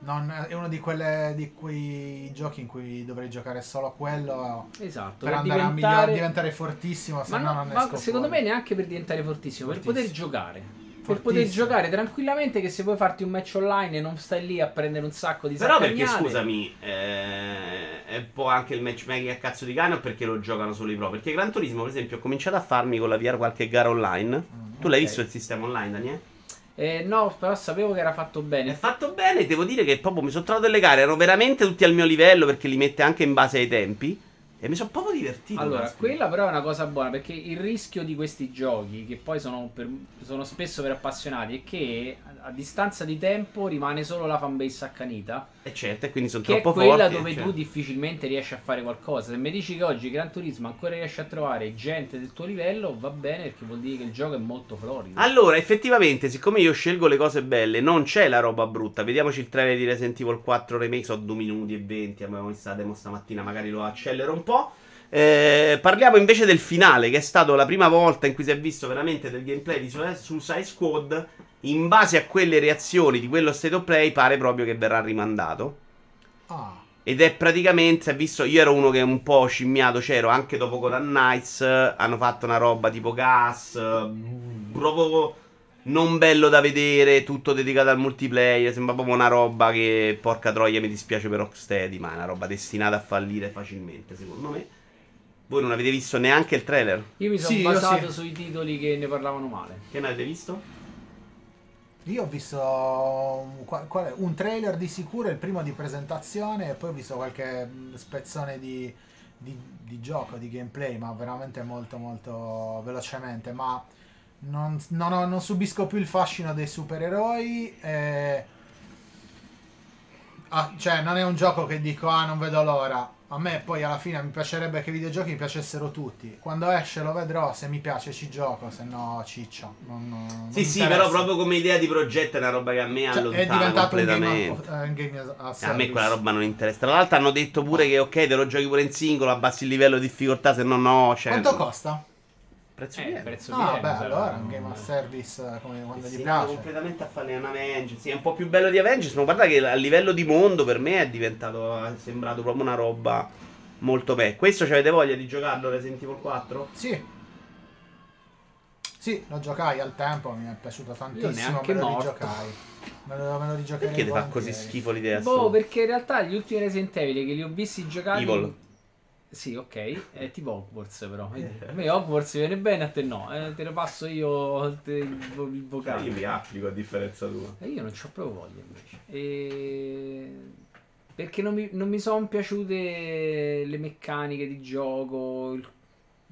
Non- è uno di, quelle, di quei giochi in cui dovrei giocare solo quello Esatto, per per andare a diventare... migliorare, diventare fortissimo, se Ma, no no, non ma esco secondo fuori. me neanche per diventare fortissimo, per Fortissimo. poter giocare. Per poter giocare tranquillamente che se vuoi farti un match online e non stai lì a prendere un sacco di Però perché scusami, eh, è un po' anche il matchmaking a cazzo di cane o perché lo giocano solo i pro? Perché Gran Turismo, per esempio, ho cominciato a farmi con la VR qualche gara online. Mm, Tu l'hai ok. visto il sistema online, Daniele? Eh, no, però sapevo che era fatto È bene. fatto bene, devo dire che proprio mi sono trovato delle gare, erano veramente tutti al mio livello perché li mette anche in base ai tempi. E mi sono proprio divertito. Allora, quella però è una cosa buona perché il rischio di questi giochi, che poi sono, per- sono spesso per appassionati, è che a, a distanza di tempo rimane solo la fanbase accanita, E certo, e quindi sono che è troppo quella forti. dove cioè. tu difficilmente riesci a fare qualcosa. Se mi dici che oggi Gran Turismo ancora riesci a trovare gente del tuo livello, va bene perché vuol dire che il gioco è molto florido. Allora, effettivamente, siccome io scelgo le cose belle, non c'è la roba brutta. Vediamoci il trailer di Resident Evil 4 Remake, so 2 minuti e 20, abbiamo visto la demo stamattina, magari lo accelero un po'. Eh, parliamo invece del finale, che è stato la prima volta in cui si è visto veramente del gameplay di Su- Suicide Squad. In base a quelle reazioni di quello state of play, pare proprio che verrà rimandato. Ah, Ed è praticamente, visto, io ero uno che un po' scimmiato, c'ero anche dopo Gotham Knights, eh, hanno fatto una roba tipo gas, eh, proprio non bello da vedere, tutto dedicato al multiplayer, sembra proprio una roba che, porca troia, mi dispiace per Rocksteady, ma è una roba destinata a fallire facilmente, secondo me. Voi non avete visto neanche il trailer? Io mi sono Sì, basato sì. sui titoli che ne parlavano male. Che ne avete visto? Io ho visto un, qual- qual è? un trailer di sicuro, il primo di presentazione, e poi ho visto qualche mh, spezzone di, di- di gioco, di gameplay, ma veramente molto molto velocemente. Ma non, non ho- non subisco più il fascino dei supereroi. e- ah, cioè, non è un gioco che dico, ah, non vedo l'ora. A me poi alla fine mi piacerebbe che i videogiochi mi piacessero tutti. Quando esce lo vedrò, se mi piace ci gioco, se no ciccio. Non, non Sì, sì, però proprio come idea di progetto è una roba che a me Cioè, allontana è diventato un game, completamente. of- eh, un game a Eh, a me quella roba non interessa. Tra l'altro hanno detto pure che ok, te lo giochi pure in singolo, abbassi il livello di difficoltà, se no no. Cioè, Quanto costa? Prezzo Eh, prezzo Ah, beh, allora un- un game of service eh, come quando gli piace. completamente a fare un Avengers. Sì, è un po' più bello di Avengers, ma guarda che a livello di mondo per me è diventato. è sembrato proprio una roba molto vecchia. Questo ci avete voglia di giocarlo Resident Evil 4? Sì. Sì, lo giocai al tempo, mi è piaciuto tantissimo, neanche me lo morto. rigiocai. Me lo, me lo rigiocherei Perché ti fa così schifo l'idea? Boh, perché in realtà gli ultimi Resident Evil che li ho visti giocare. Evil. Sì, ok. È tipo Hogwarts, però. A me Hogwarts viene bene, a te no. Eh, te lo passo io te- il il vocale. io mi applico a differenza tua. E io non ci ho proprio voglia invece. E... Perché non mi, non mi sono piaciute le meccaniche di gioco. il-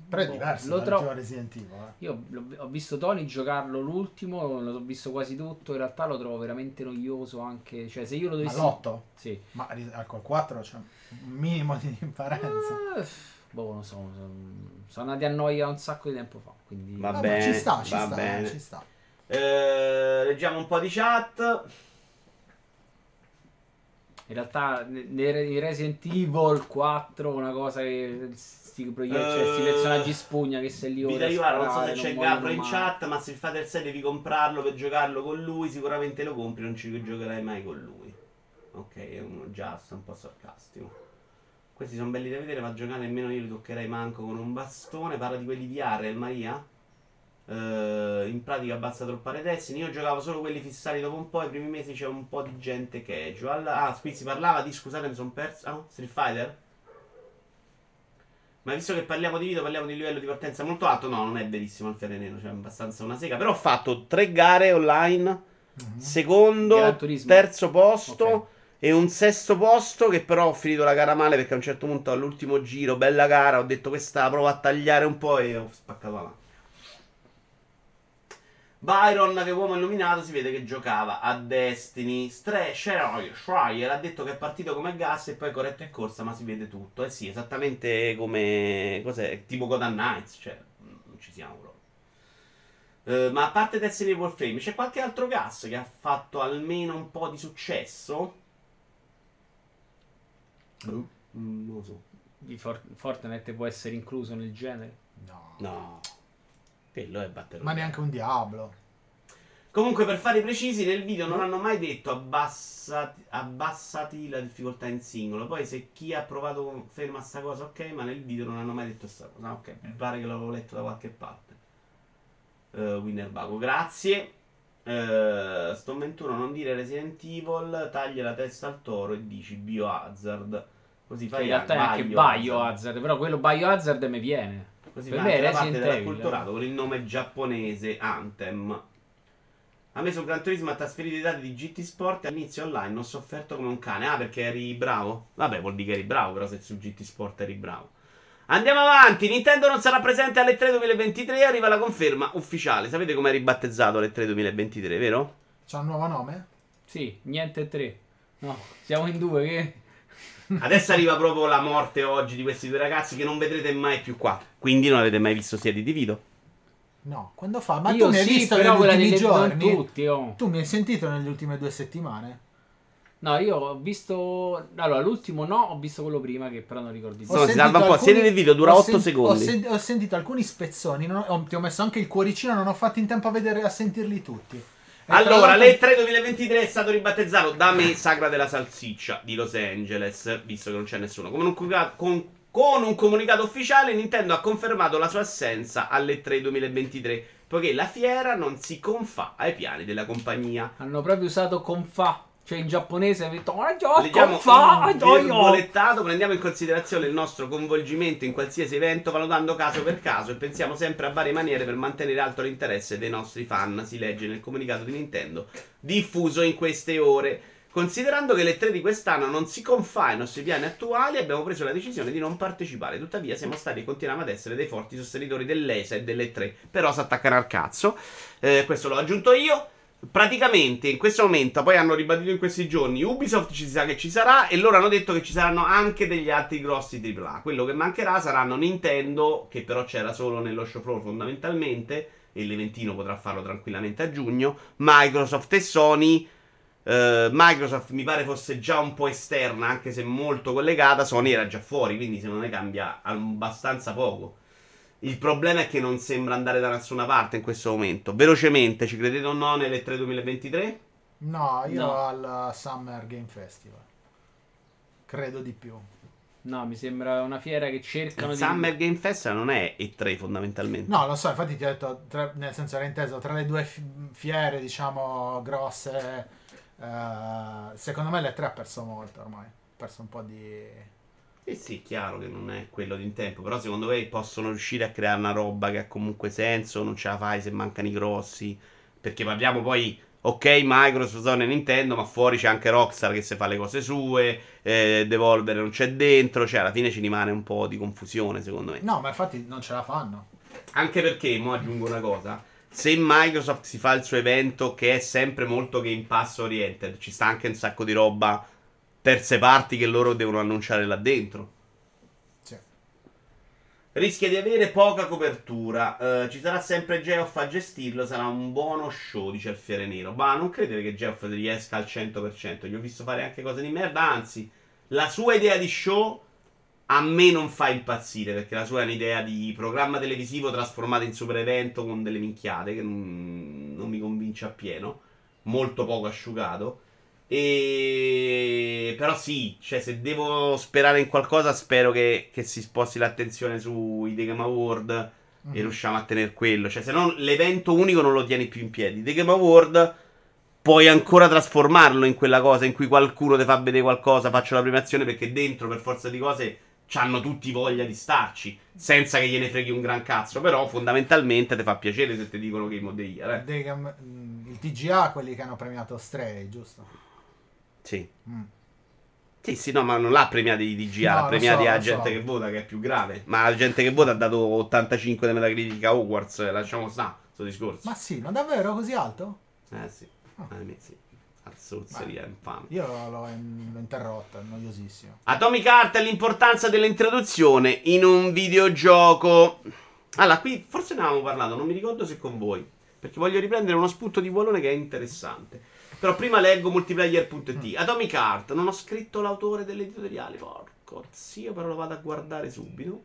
Però è boh, diverso Lo dall'ultimo trovo. Resident Evil. eh. Io ho visto Tony giocarlo l'ultimo, l'ho visto quasi tutto. In realtà lo trovo veramente noioso anche. Cioè, se io lo Ma dovessi. l'8? Sì. Ma al col 4 c'è un minimo di differenza. Ah, boh, non so. Sono, andati a noia un sacco di tempo fa. Quindi. Va Vabbè, bene, ci sta, ci va sta, bene. ci sta. Eh, leggiamo un po' di chat. In realtà, in Resident Evil 4, una cosa che. Sti, proietti, cioè, sti Eh, personaggi spugna che se li Vi ora da arrivare, non so se sparare, c'è Gabro in chat, ma se il Fader 6 devi comprarlo per giocarlo con lui, sicuramente lo compri, non ci giocherai mai con lui. Ok, è uno just un po' sarcastico. Questi sono belli da vedere, ma giocare nemmeno io li toccherei manco con un bastone. Parla di quelli VR, eh, Maria? Eh, in pratica abbassa troppare destini. Io giocavo solo quelli fissati dopo un po'. I primi mesi c'è un po' di gente casual. Ah, qui si parlava di scusate, mi sono perso. Ah, Street Fighter? Ma visto che parliamo di video, parliamo di livello di partenza molto alto. No, non è verissimo il Fereneno, cioè è abbastanza una sega. Però ho fatto tre gare online, Mhm. secondo, terzo posto. Ok. E un sesto posto che però ho finito la gara male perché a un certo punto all'ultimo giro, bella gara, ho detto questa la provo a tagliare un po' e ho spaccato la mano. Byron, che uomo illuminato, si vede che giocava a Destiny. Schreier ha detto che è partito come gas e poi è corretto in corsa, ma si vede tutto. Eh sì, esattamente come... Cos'è? Tipo Gotham Knights, cioè, non ci siamo proprio. Eh, ma a parte Destiny Warframe, c'è qualche altro gas che ha fatto almeno un po' di successo? Boh. Mm, non lo so. Di For- Fortnite può essere incluso nel genere. No. No. Quello è Battle Ma Royale. neanche un diavolo. Comunque, per fare precisi, nel video non hanno mai detto abbassati, abbassati la difficoltà in singolo. Poi, se chi ha provato conferma sta cosa, ok, ma nel video non hanno mai detto sta cosa. Ok, mi pare che l'avevo letto da qualche parte. Eh, Winner Bago, grazie. Uh, Stone 21, non dire Resident Evil, taglia la testa al toro e dici Biohazard. Così Che fai in realtà è anche Biohazard. Biohazard, però quello Biohazard mi viene. Così Per me anche la Resident parte Evil, dell'acculturato con il nome giapponese Anthem. A me sul Gran Turismo ha trasferito i dati di GT Sport e all'inizio online ho sofferto come un cane. Ah, perché eri bravo? Vabbè, vuol dire che eri bravo, però se su GT Sport eri bravo. Andiamo avanti, Nintendo non sarà presente alle 3 2023, arriva la conferma ufficiale. Sapete come è ribattezzato alle 3 2023, vero? C'ha un nuovo nome? Sì, niente tre. No, siamo in due che... Adesso arriva proprio la morte oggi di questi due ragazzi che non vedrete mai più qua. Quindi non avete mai visto sia di divido. No, quando fa? Ma Io tu mi hai sì, visto però negli quella ultimi delle giorni? tutti, oh. Tu mi hai sentito nelle ultime due settimane? No, io ho visto... Allora, l'ultimo no, ho visto quello prima che però non ricordo di più. si salva un po', siete nel video, dura ho otto secondi. Ho, sen- ho sentito alcuni spezzoni, non ho- ho- ti ho messo anche il cuoricino, non ho fatto in tempo a, vedere, a sentirli tutti. Allora, l'altro- l'E3 2023 è stato ribattezzato da me Sagra della Salsiccia di Los Angeles, visto che non c'è nessuno. Con un, comunica- con- con un comunicato ufficiale, Nintendo ha confermato la sua assenza all'E3 2023, poiché la fiera non si confà ai piani della compagnia. Hanno proprio usato Confa. Cioè in giapponese ha detto "Ah, Leggiamo fa- in do- io". virgolettato, prendiamo in considerazione il nostro coinvolgimento in qualsiasi evento, valutando caso per caso e pensiamo sempre a varie maniere per mantenere alto l'interesse dei nostri fan, si legge nel comunicato di Nintendo diffuso in queste ore. Considerando che le tre di quest'anno non si confà ai nostri piani attuali, abbiamo preso la decisione di non partecipare. Tuttavia, siamo stati e continuiamo ad essere dei forti sostenitori dell'ESA e delle tre. Però si attaccano al cazzo. Eh, questo l'ho aggiunto io. Praticamente in questo momento, poi hanno ribadito in questi giorni, Ubisoft ci sa che ci sarà e loro hanno detto che ci saranno anche degli altri grossi AAA. Quello che mancherà saranno Nintendo, che però c'era solo nello show floor fondamentalmente, e l'eventino potrà farlo tranquillamente a giugno, Microsoft e Sony. Eh, Microsoft mi pare fosse già un po' esterna, anche se molto collegata, Sony era già fuori, quindi secondo me cambia abbastanza poco. Il problema è che non sembra andare da nessuna parte in questo momento. Velocemente, ci credete o no nelle 3 2023? No, io No. al Summer Game Festival. Credo di più. No, mi sembra una fiera che cercano Il di Summer Game Festival non è E3 fondamentalmente. No, lo so, infatti ti ho detto, tra- nel senso era inteso, tra le due fi- fiere, diciamo, grosse, eh, secondo me le tre ha perso molto ormai. Ha perso un po' di... Eh sì, chiaro che non è quello di un tempo, però secondo me possono riuscire a creare una roba che ha comunque senso, non ce la fai se mancano i grossi, perché parliamo poi, ok, Microsoft, Sony e Nintendo, ma fuori c'è anche Rockstar che se fa le cose sue, eh, Devolver non c'è dentro, cioè alla fine ci rimane un po' di confusione secondo me. No, ma infatti non ce la fanno. Anche perché, mo aggiungo una cosa, se Microsoft si fa il suo evento che è sempre molto Game Pass oriented, ci sta anche un sacco di roba terze parti che loro devono annunciare là dentro. Sì. Rischia di avere poca copertura. Eh, ci sarà sempre Geoff a gestirlo. Sarà un buono show, dice il Fiere Nero. Ma non credere che Geoff riesca al 100%. Gli ho visto fare anche cose di merda. Anzi, la sua idea di show a me non fa impazzire. Perché la sua è un'idea di programma televisivo trasformato in super evento con delle minchiate che non, non mi convince appieno. Molto poco asciugato. E... Però sì, cioè se devo sperare in qualcosa, spero che, che si sposti l'attenzione sui The Game Award e Mhm. riusciamo a tenere quello. Cioè se no l'evento unico non lo tieni più in piedi. The Game Award puoi ancora trasformarlo in quella cosa in cui qualcuno ti fa vedere qualcosa, faccio la premiazione perché dentro per forza di cose hanno tutti voglia di starci, senza che gliene freghi un gran cazzo, però fondamentalmente ti fa piacere se ti dicono Game of the Year, eh. Mm, il TGA, quelli che hanno premiato Stray, giusto? Sì. Mm. Sì, sì, no, ma non l'ha premiati di DGA, No, l'ha lo premiati so, la gente so. che vota, che è più grave. Ma la gente che vota ha dato 85 di Metacritic a Hogwarts, eh, lasciamo stare, sto discorso. Ma sì, ma davvero così alto? Eh sì, Ah. ahimè sì. Azzuzzeria infame. Io l'ho, in- l'ho interrotta, è noiosissimo. Atomic Heart e l'importanza dell'introduzione in un videogioco. Allora, qui forse ne avevamo parlato, non mi ricordo se con voi. Perché voglio riprendere uno spunto di volone che è interessante. Però prima leggo multiplayer.it. Atomic Heart, non ho scritto l'autore dell'editoriale. Porco zio, però lo vado a guardare subito.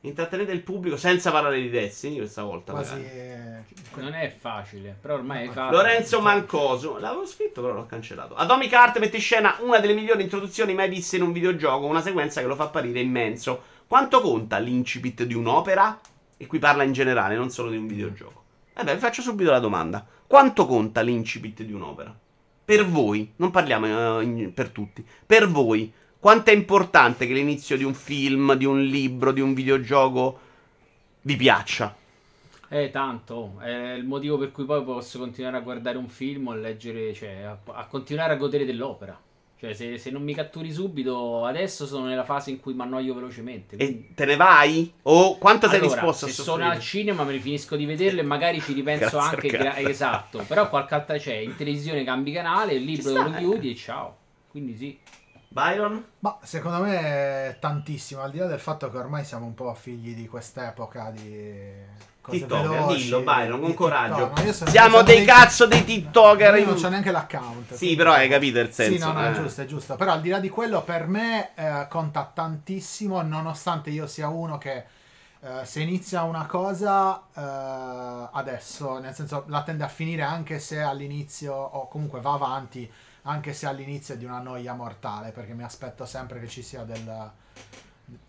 Intrattenete il pubblico senza parlare di Destiny questa volta. Quasi... magari. eh, Non è facile, però ormai hai fatto. Lorenzo Mancoso, l'avevo scritto però l'ho cancellato. Atomic Heart mette in scena una delle migliori introduzioni mai viste in un videogioco, una sequenza che lo fa apparire immenso. Quanto conta l'incipit di un'opera? E qui parla in generale, non solo di un videogioco. Vabbè, vi faccio subito la domanda. Quanto conta l'incipit di un'opera? Per voi, non parliamo eh, in- per tutti, per voi, quanto è importante che l'inizio di un film, di un libro, di un videogioco vi piaccia? Eh, tanto. È il motivo per cui poi posso continuare a guardare un film o a leggere, cioè, a, a continuare a godere dell'opera. Cioè, se, se non mi catturi subito, adesso sono nella fase in cui mi annoio velocemente. quindi- E te ne vai? O quanto sei Allora, disposto a se soffrire? sono al cinema me ne finisco di vederlo e magari ci ripenso anche gra- esatto però qualche altra c'è in televisione cambi canale il libro sta, lo chiudi eh. e ciao quindi sì Byron? Ma secondo me è tantissimo, al di là del fatto che ormai siamo un po' figli di quest'epoca di TikToker, veloci, dillo, Byron, con coraggio. Siamo dei cazzo dei TikToker. Io non c'ho neanche l'account. Sì, però hai capito il senso. Sì, no, no, è eh. giusto, è giusto. Però al di là di quello, per me eh, conta tantissimo, nonostante io sia uno che eh, se inizia una cosa eh, adesso, nel senso la tende a finire anche se all'inizio, o comunque va avanti, anche se all'inizio è di una noia mortale, perché mi aspetto sempre che ci sia del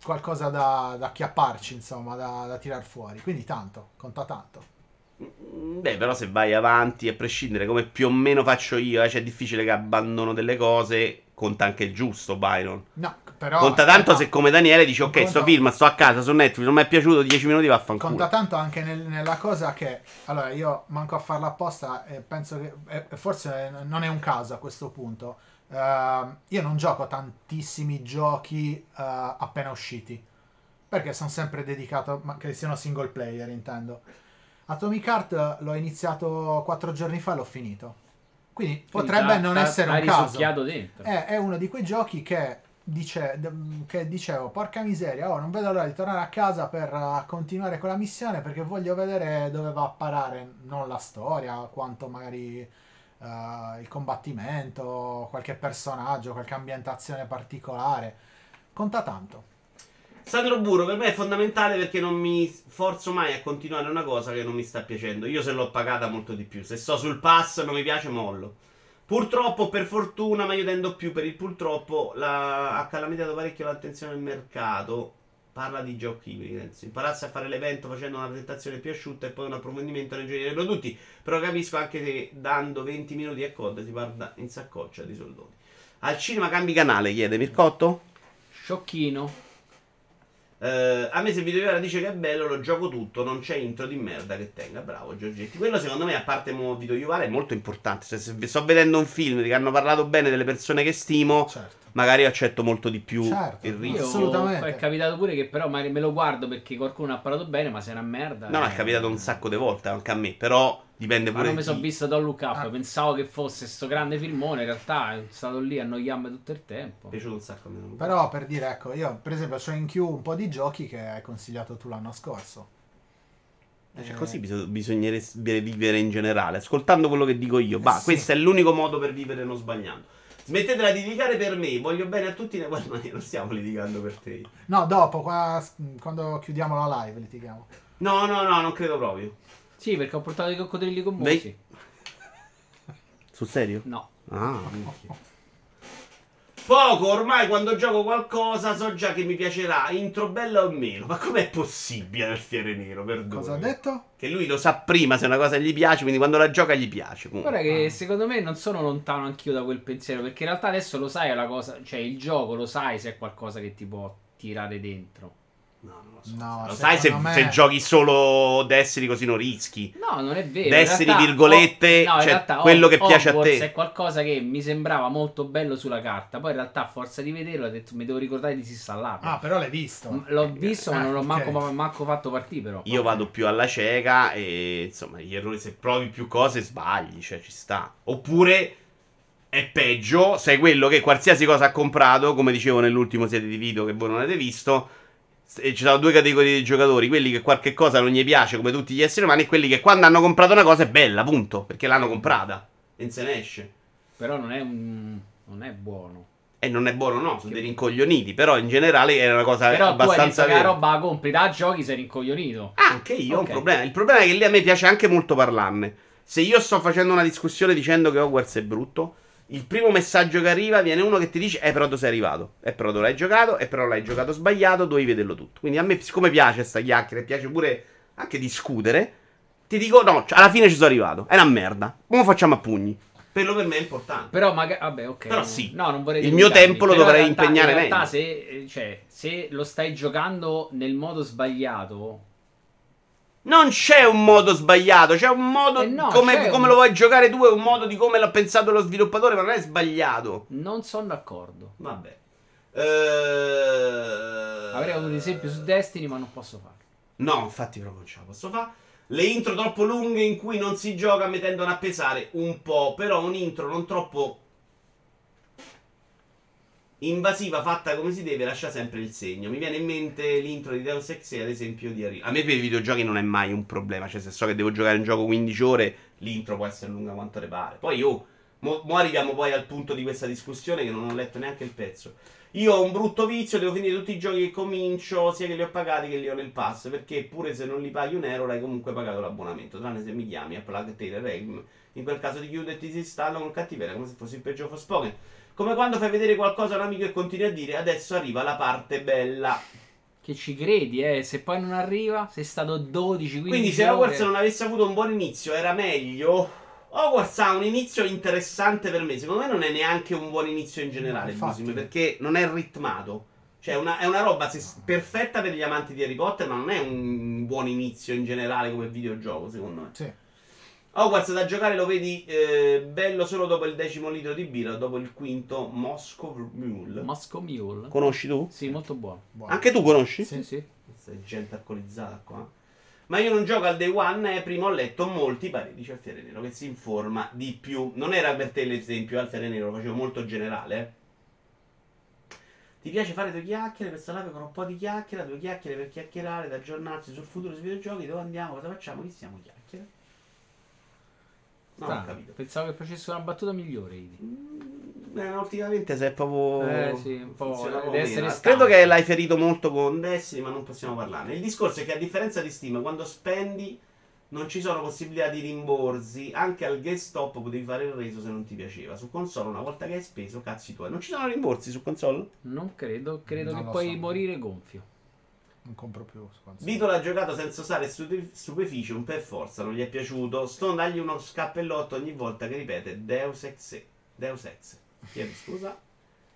qualcosa da, da acchiapparci, insomma, da, da tirar fuori. Quindi tanto, conta tanto. Beh, però se vai avanti, a prescindere come più o meno faccio io, eh, cioè è difficile che abbandono delle cose, conta anche il giusto, Byron. No, però... conta tanto se come Daniele dici ok, Conta- sto film, sto a casa, su Netflix, non mi è piaciuto, 10 minuti vaffanculo. Conta tanto anche nel- nella cosa che allora io manco a farla apposta e penso che e- e forse non è un caso a questo punto. Ehm, io non gioco tantissimi giochi eh, appena usciti perché sono sempre dedicato, ma che siano single player intendo. Atomic Heart l'ho iniziato quattro giorni fa e l'ho finito. Quindi potrebbe Quindi non t'ha- essere un caso. risucchiato dentro. È, è uno di quei giochi che, dice, che dicevo, porca miseria, oh, non vedo l'ora di tornare a casa per uh, continuare con la missione perché voglio vedere dove va a parare, non la storia, quanto magari uh, il combattimento, qualche personaggio, qualche ambientazione particolare. Conta tanto. Sandro Burro per me è fondamentale perché non mi forzo mai a continuare una cosa che non mi sta piacendo. Io se l'ho pagata molto di più. Se sto sul pass non mi piace, mollo. Purtroppo, per fortuna, ma io tendo più per il purtroppo, la... ha calamitato parecchio l'attenzione del mercato. Parla di giochi ibridi. Renzo. Imparassi a fare l'evento facendo una presentazione più asciutta e poi un approfondimento nei giochi dei prodotti. Però capisco anche che dando 20 minuti a code si parla in saccoccia di soldoni. Al cinema cambi canale, chiede Mircotto? Sciocchino. Eh, a me se il videogioco dice che è bello, lo gioco tutto, non c'è intro di merda che tenga. Bravo Giorgetti. Quello secondo me, a parte mo video Juvale, è molto importante. Cioè, se sto vedendo un film che hanno parlato bene delle persone che stimo, Certo. Magari accetto molto di più Certo. il Io- rischio. Assolutamente. È capitato pure che però magari me lo guardo perché qualcuno ha parlato bene, ma se è una merda. No, eh. è capitato un sacco di volte anche a me, però dipende Ma pure non mi sono visto Don't Look Up, Ah. pensavo che fosse sto grande filmone, in realtà è stato lì a annoiarmi tutto il tempo. Mi è piaciuto un sacco a me. Però per dire, ecco, io per esempio ho in queue un po' di giochi che hai consigliato tu l'anno scorso. Cioè, Eh, così bis- bisognerebbe vivere in generale, ascoltando quello che dico io. Bah, sì. questo è l'unico modo per vivere non sbagliando. Smettetela di litigare per me, voglio bene a tutti, ma non stiamo litigando per te. No, dopo, qua- quando chiudiamo la live litighiamo. No, no, no, non credo proprio. Sì, perché ho portato i coccodrilli con musi. Sul serio? No. Ah, minchia. Poco ormai quando gioco qualcosa so già che mi piacerà, intro bella o meno. Ma com'è possibile nel fiere nero? Perdona. Cosa ha detto? Che lui lo sa prima se una cosa gli piace, quindi quando la gioca gli piace. comunque. Guarda che Ah. secondo me non sono lontano anch'io da quel pensiero, perché in realtà adesso lo sai la cosa, cioè il gioco lo sai se è qualcosa che ti può tirare dentro. No, non lo so. No, lo sai se, me- se giochi solo Destiny così non rischi. No, non è vero. Destiny, in realtà- virgolette, oh, no, cioè, realtà quello che Hog- piace a Hogwarts te. è qualcosa che mi sembrava molto bello sulla carta, poi in realtà a forza di vederlo ho detto mi devo ricordare di disinstallarlo. Ah, però l'hai visto. L'ho visto, ma Ah, non l'ho ok. manco, manco fatto partire però. Io vado più alla cieca e insomma, gli errori, se provi più cose sbagli, cioè ci sta. Oppure è peggio, sei quello che qualsiasi cosa ha comprato, come dicevo nell'ultimo serie di video che voi non avete visto, ci sono due categorie di giocatori, quelli che qualche cosa non gli piace come tutti gli esseri umani e quelli che quando hanno comprato una cosa è bella, punto, perché l'hanno comprata e non se ne esce. Però non è un... non è buono. E non è buono, no, sono dei rincoglioniti, però in generale è una cosa Però tu hai detto abbastanza che la vera. roba la compri da giochi sei rincoglionito. Anche io ho un problema. Il problema è che lì a me piace anche molto parlarne. Se io sto facendo una discussione dicendo che Hogwarts è brutto, il primo messaggio che arriva viene uno che ti dice: Eh, però tu sei arrivato. Eh, però tu l'hai giocato. Eh, però l'hai giocato sbagliato. Dovevi vederlo tutto. Quindi a me, siccome piace sta chiacchiera, e piace pure anche discutere. Ti dico: No, cioè, alla fine ci sono arrivato. È una merda. Come facciamo a pugni? Quello per me è importante. Però magari vabbè, ok. Però sì. No, non vorrei Il mio tempo lo dovrei realtà- impegnare in realtà meglio. se eh, cioè, se lo stai giocando nel modo sbagliato, Non c'è un modo sbagliato, c'è un modo Eh no, come, come un- lo vuoi giocare tu, è un modo di come l'ha pensato lo sviluppatore, ma non è sbagliato. non sono d'accordo. Vabbè. Eh... Avrei avuto un esempio su Destiny, ma non posso farlo. No, infatti proprio non ce la posso fare. Le intro troppo lunghe in cui non si gioca mi tendono a pesare un po', però un intro non troppo invasiva fatta come si deve lascia sempre il segno. Mi viene in mente l'intro di Deus Ex ad esempio di Ari. A me per i videogiochi non è mai un problema, cioè se so che devo giocare un gioco 15 ore, l'intro può essere lunga quanto le pare. Poi io mo, mo arriviamo poi al punto di questa discussione che non ho letto neanche il pezzo. Io ho un brutto vizio, devo finire tutti i giochi che comincio, sia che li ho pagati che li ho nel pass, perché pure se non li paghi un euro hai comunque pagato l'abbonamento, tranne se mi chiami a Plug Taylor Regm. In quel caso ti chiudo e ti si installa con cattiveria, come se fossi il peggio Forspoken. Come quando fai vedere qualcosa a un amico e continui a dire adesso arriva la parte bella. che ci credi, eh. Se poi non arriva, sei stato 12, 15 Quindi se ore. Hogwarts non avesse avuto un buon inizio era meglio. Hogwarts ha un inizio interessante per me. Secondo me non è neanche un buon inizio in generale, No, infatti. Busim, perché non è ritmato. Cioè, una- è una roba se- perfetta per gli amanti di Harry Potter, ma non è un buon inizio in generale come videogioco, secondo me. Sì. Hogwarts da giocare lo vedi eh, bello solo dopo il decimo litro di birra, dopo il quinto Moscow Mule. Moscow Mule. Conosci tu? Sì, molto buono. buono. Anche tu conosci? Sì, sì. Questa è gente alcolizzata qua. Ma io non gioco al day one e prima ho letto molti pareri, dice Alfiere Nero, che si informa di più. Non era per te l'esempio, Alfiere Nero, lo facevo molto generale. eh. Ti piace fare due chiacchiere, questa live con un po' di chiacchiera, due chiacchiere per chiacchierare, da aggiornarsi sul futuro sui videogiochi, dove andiamo, cosa facciamo, chi siamo chiacchiere? No, ho capito. Pensavo che facesse una battuta migliore. Idi. Mm, eh, ultimamente sei proprio. Eh, sì, un po', funziona deve essere. Credo che l'hai ferito molto con Destiny, ma non possiamo parlarne. Il discorso è che a differenza di Steam, quando spendi non ci sono possibilità di rimborsi. Anche al GameStop potevi fare il reso se non ti piaceva. Su console, una volta che hai speso, cazzi tuoi. Non ci sono rimborsi su console? Non credo, credo Non che puoi so. morire gonfio. Non compro più. Vito l'ha giocato senza usare stupe- Stupeficium per forza, non gli è piaciuto. Stone dagli uno scappellotto ogni volta che ripete Deus Ex. Deus Ex. Chiedi scusa?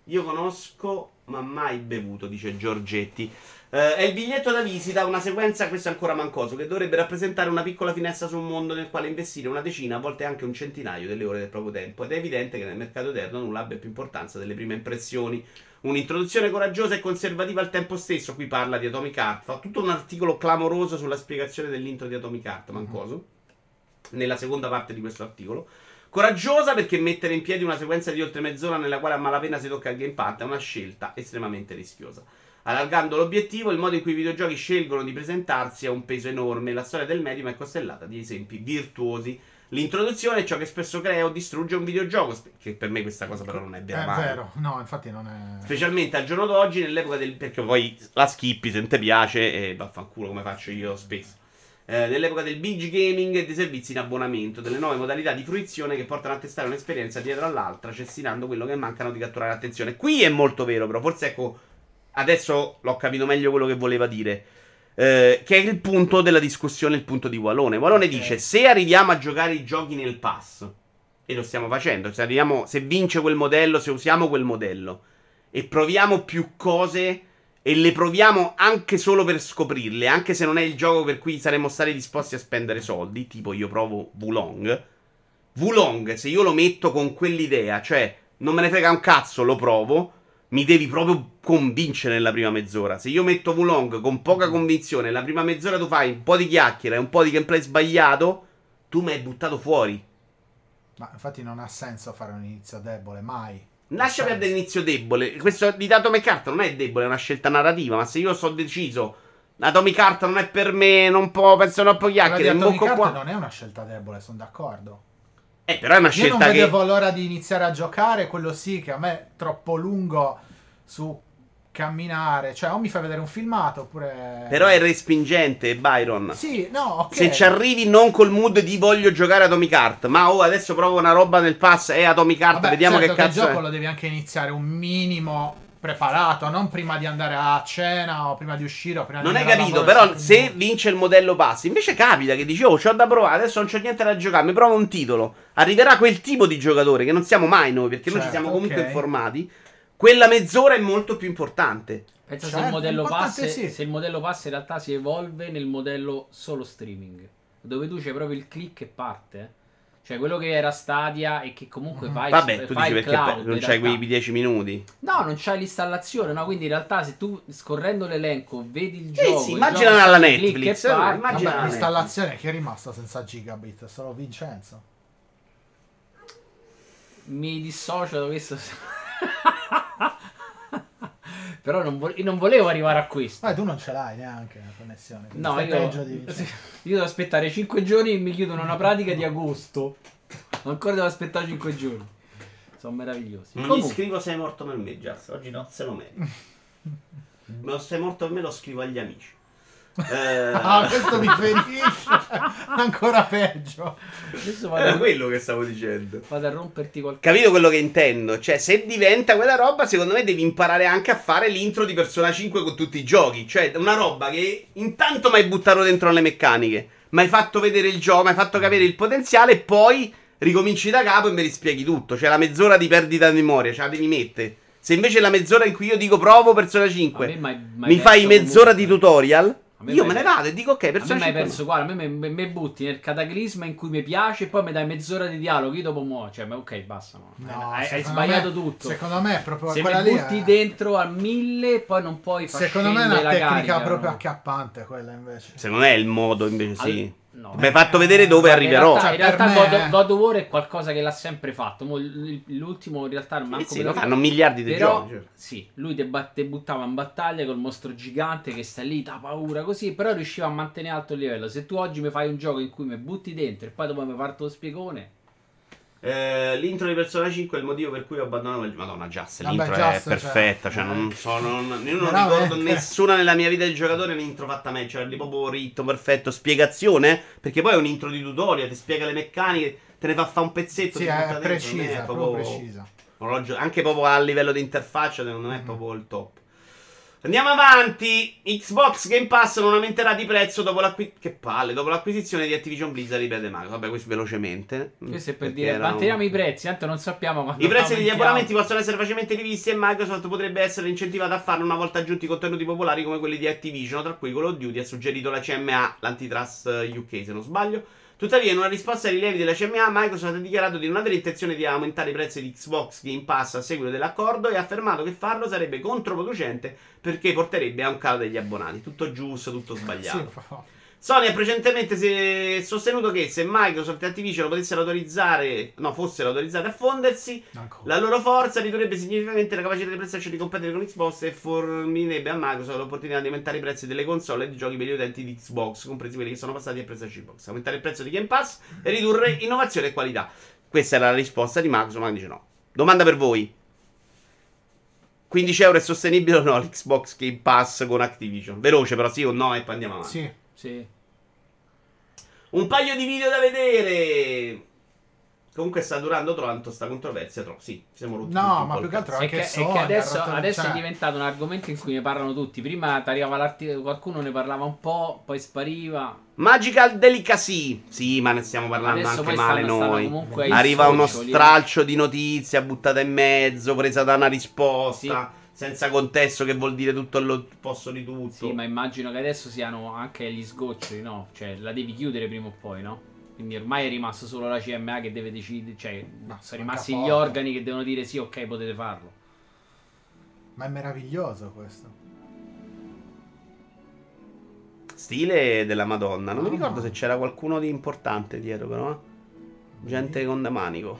Io conosco, ma mai bevuto, dice Giorgetti. Eh, è il biglietto da visita, una sequenza, questo è ancora mancoso, che dovrebbe rappresentare una piccola finestra su un mondo nel quale investire una decina, a volte anche un centinaio delle ore del proprio tempo. Ed è evidente che nel mercato eterno nulla abbia più importanza delle prime impressioni. Un'introduzione coraggiosa e conservativa al tempo stesso. Qui parla di Atomic Heart. Fa tutto un articolo clamoroso sulla spiegazione dell'intro di Atomic Heart, Mancoso. Nella seconda parte di questo articolo. Coraggiosa perché mettere in piedi una sequenza di oltre mezz'ora nella quale a malapena si tocca il gamepad è una scelta estremamente rischiosa. Allargando l'obiettivo, il modo in cui i videogiochi scelgono di presentarsi ha un peso enorme. La storia del medium è costellata di esempi virtuosi. L'introduzione è ciò che spesso crea o distrugge un videogioco. Che per me questa cosa però non è È vera. mai. vero, no, infatti non è. Specialmente al giorno d'oggi, nell'epoca del. Perché poi la skippi se non ti piace e vaffanculo come faccio io spesso. Eh, nell'epoca del binge gaming e dei servizi in abbonamento, delle nuove modalità di fruizione che portano a testare un'esperienza dietro all'altra, cestinando quello che mancano di catturare l'attenzione. Qui è molto vero, però forse ecco, adesso l'ho capito meglio quello che voleva dire. Eh, che è il punto della discussione, il punto di Walone. Walone Ok. dice: Se arriviamo a giocare i giochi nel pass, e lo stiamo facendo, se, arriviamo, se vince quel modello, se usiamo quel modello, e proviamo più cose e le proviamo anche solo per scoprirle, anche se non è il gioco per cui saremmo stati disposti a spendere soldi, tipo io provo Wulong. Wulong, se io lo metto con quell'idea, cioè non me ne frega un cazzo, lo provo, mi devi proprio convincere nella prima mezz'ora. Se io metto Wulong con poca convinzione, la prima mezz'ora tu fai un po' di chiacchiere e un po' di gameplay sbagliato, tu mi hai buttato fuori. Ma infatti non ha senso fare un inizio debole, mai. Lascia perdere l'inizio debole. Questo di Atomic Heart non è debole, è una scelta narrativa. Ma se io sto deciso, Atomic Heart non è per me, non può, penso troppo chiacchiere. Atomic qua. non è una scelta debole, sono d'accordo. Eh, però è una Io non scelta che. vedevo l'ora di iniziare a giocare, quello sì, che a me è troppo lungo su camminare. Cioè, o mi fai vedere un filmato oppure. Però è respingente, Byron. Sì, no, ok. Se ci arrivi non col mood di voglio giocare Atomic Heart, ma oh, adesso provo una roba nel pass e Atomic Heart, Vabbè, vediamo certo che il cazzo gioco è. lo devi anche iniziare un minimo preparato, non prima di andare a cena o prima di uscire o prima Non di hai andare al capito, però se vince il modello pass, invece capita che dici, oh, c'ho da provare, adesso non c'ho niente da giocare, mi provo un titolo. Arriverà quel tipo di giocatore che non siamo mai noi, perché noi ci Certo, siamo comunque ok. informati. Quella mezz'ora è molto più importante. Pensa se, Certo, il modello l'importante pass, sì. se il modello pass in realtà si evolve nel modello solo streaming, dove tu c'è proprio il click e parte. eh. Cioè quello che era Stadia e che comunque Mhm. fai, Vabbè, tu fai dici il perché cloud, non c'hai quei 10 minuti. No, non c'hai l'installazione, no? Quindi in realtà se tu scorrendo l'elenco vedi il Sì, gioco, sì, il immagina alla Netflix, eh, parte, immagina- Vabbè, l'installazione chi è rimasto senza gigabit? Solo Vincenzo. mi dissocio da questo. Però non, vo- io non volevo arrivare a questo. Ma tu non ce l'hai neanche la connessione. No, io, di io devo aspettare 5 giorni e mi chiudono una pratica di agosto. Ancora devo aspettare 5 giorni. Sono meravigliosi. Non gli Comunque, scrivo sei morto per me, Jazz. Oggi no, se lo merito. Non sei morto per me, lo scrivo agli amici. Eh, Ah, questo mi ferisce. Ancora peggio. Era quello che stavo dicendo. vado a romperti qualche Capito quello che intendo? Cioè, se diventa quella roba, secondo me devi imparare anche a fare l'intro di Persona 5 con tutti i giochi. Cioè, una roba che intanto mi hai buttato dentro le meccaniche, mi hai fatto vedere il gioco, mi hai fatto capire il potenziale e poi ricominci da capo e mi rispieghi tutto. Cioè, la mezz'ora di perdita di memoria, ce la devi mettere. Se invece la mezz'ora in cui io dico provo Persona 5 A me m'hai- m'hai mi fai mezz'ora di comunque. tutorial, A me io me ne vado e dico ok, A me hai 5 perso, guarda, a me me- me butti nel cataclisma in cui mi piace e poi mi dai mezz'ora di dialogo, io dopo muoio. Cioè, ma ok, basta. no. No, hai, hai sbagliato me- tutto. Secondo me è proprio Se quella mi butti è- dentro a mille, poi non puoi far Secondo me è una tecnica carica, proprio no? acchiappante quella invece. Secondo me è il modo invece sì. No. Mi hai fatto vedere dove Guarda, arriverò. In realtà, in Cioè, realtà me- God of War è qualcosa che l'ha sempre fatto. L'ultimo in realtà non Eh manco sì, lo fanno miliardi di Però, giochi. cioè. sì, lui te, bat- te buttava in battaglia col mostro gigante che sta lì, da paura così, però riusciva a mantenere alto il livello. Se tu oggi mi fai un gioco in cui mi butti dentro e poi dopo mi parto lo spiegone, Eh, l'intro di Persona 5 è il motivo per cui ho abbandonato il Madonna Just, Vabbè, l'intro Just, è cioè, perfetta, cioè, eh. non so, non, io non Veramente. ricordo nessuna nella mia vita di giocatore l'intro fatta meglio, cioè di proprio ritmo perfetto, spiegazione, perché poi è un intro di tutorial, ti spiega le meccaniche, te ne fa fa un pezzetto, Sì, è precisa, è proprio precisa. l'ho gio- anche proprio a livello di interfaccia secondo me è proprio il top. Andiamo avanti. Xbox Game Pass non aumenterà di prezzo dopo l'acquisizione. Che palle, dopo l'acquisizione di Activision Blizzard, ripete Mario. Vabbè, questo velocemente. questo è per dire, manteniamo i prezzi, tanto non sappiamo quando I prezzi degli abbonamenti possono essere facilmente rivisti e Microsoft potrebbe essere incentivata a farlo una volta aggiunti contenuti popolari come quelli di Activision, tra cui Call of Duty ha suggerito la CMA, l'antitrust eh, UK se non sbaglio. Tuttavia, in una risposta ai rilievi della CMA, Microsoft ha dichiarato di non avere intenzione di aumentare i prezzi di Xbox Game Pass a seguito dell'accordo e ha affermato che farlo sarebbe controproducente perché porterebbe a un calo degli abbonati. Tutto giusto, tutto sbagliato. Sì, Sony ha precedentemente sostenuto che se Microsoft e Activision potessero autorizzare, no, fossero autorizzate a fondersi, ancora. la loro forza ridurrebbe significativamente la capacità di PlayStation di competere con Xbox e fornirebbe a Microsoft l'opportunità di aumentare i prezzi delle console e dei giochi per gli utenti di Xbox, compresi quelli che sono passati a PlayStation Box. Aumentare il prezzo di Game Pass e ridurre innovazione e qualità. Questa era la risposta di Microsoft, ma dice no. Domanda per voi. 15 euro è sostenibile o no l'Xbox Game Pass con Activision? Veloce però sì o no e poi andiamo avanti. Sì. Sì. Un paio di video da vedere. Comunque sta durando tanto sta controversia. Troppo. Sì, siamo rotti. No, ma più che altro È anche che, è Sony che adesso, rotto- adesso cioè, è diventato un argomento in cui ne parlano tutti. Prima arrivava l'articolo, qualcuno ne parlava un po', poi spariva. Magical Delicacy. Sì, ma ne stiamo parlando Adesso anche male stanno- stanno noi. ai Arriva uno stralcio di notizia buttata in mezzo, presa da una risposta, senza contesto che vuol dire tutto l'opposto di tutto. Sì, ma immagino che adesso siano anche gli sgoccioli, no? Cioè, la devi chiudere prima o poi, no? Quindi ormai è rimasto solo la CMA che deve decidere, cioè, Ma sono rimasti gli organi che devono dire sì, ok, potete farlo. Ma è meraviglioso questo. Stile della Madonna. Non mi No, ricordo no. se c'era qualcuno di importante dietro, però. eh. Gente con da manico.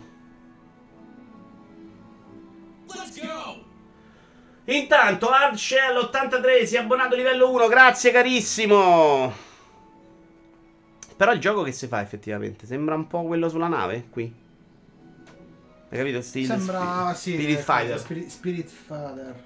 Intanto Hardshell 83 si è abbonato livello 1, grazie carissimo. Però il gioco che si fa effettivamente sembra un po' quello sulla nave qui. Hai capito? Stile Sembra Spirit, sì, Spirit eh, Fighter. Spirit, Spirit Father.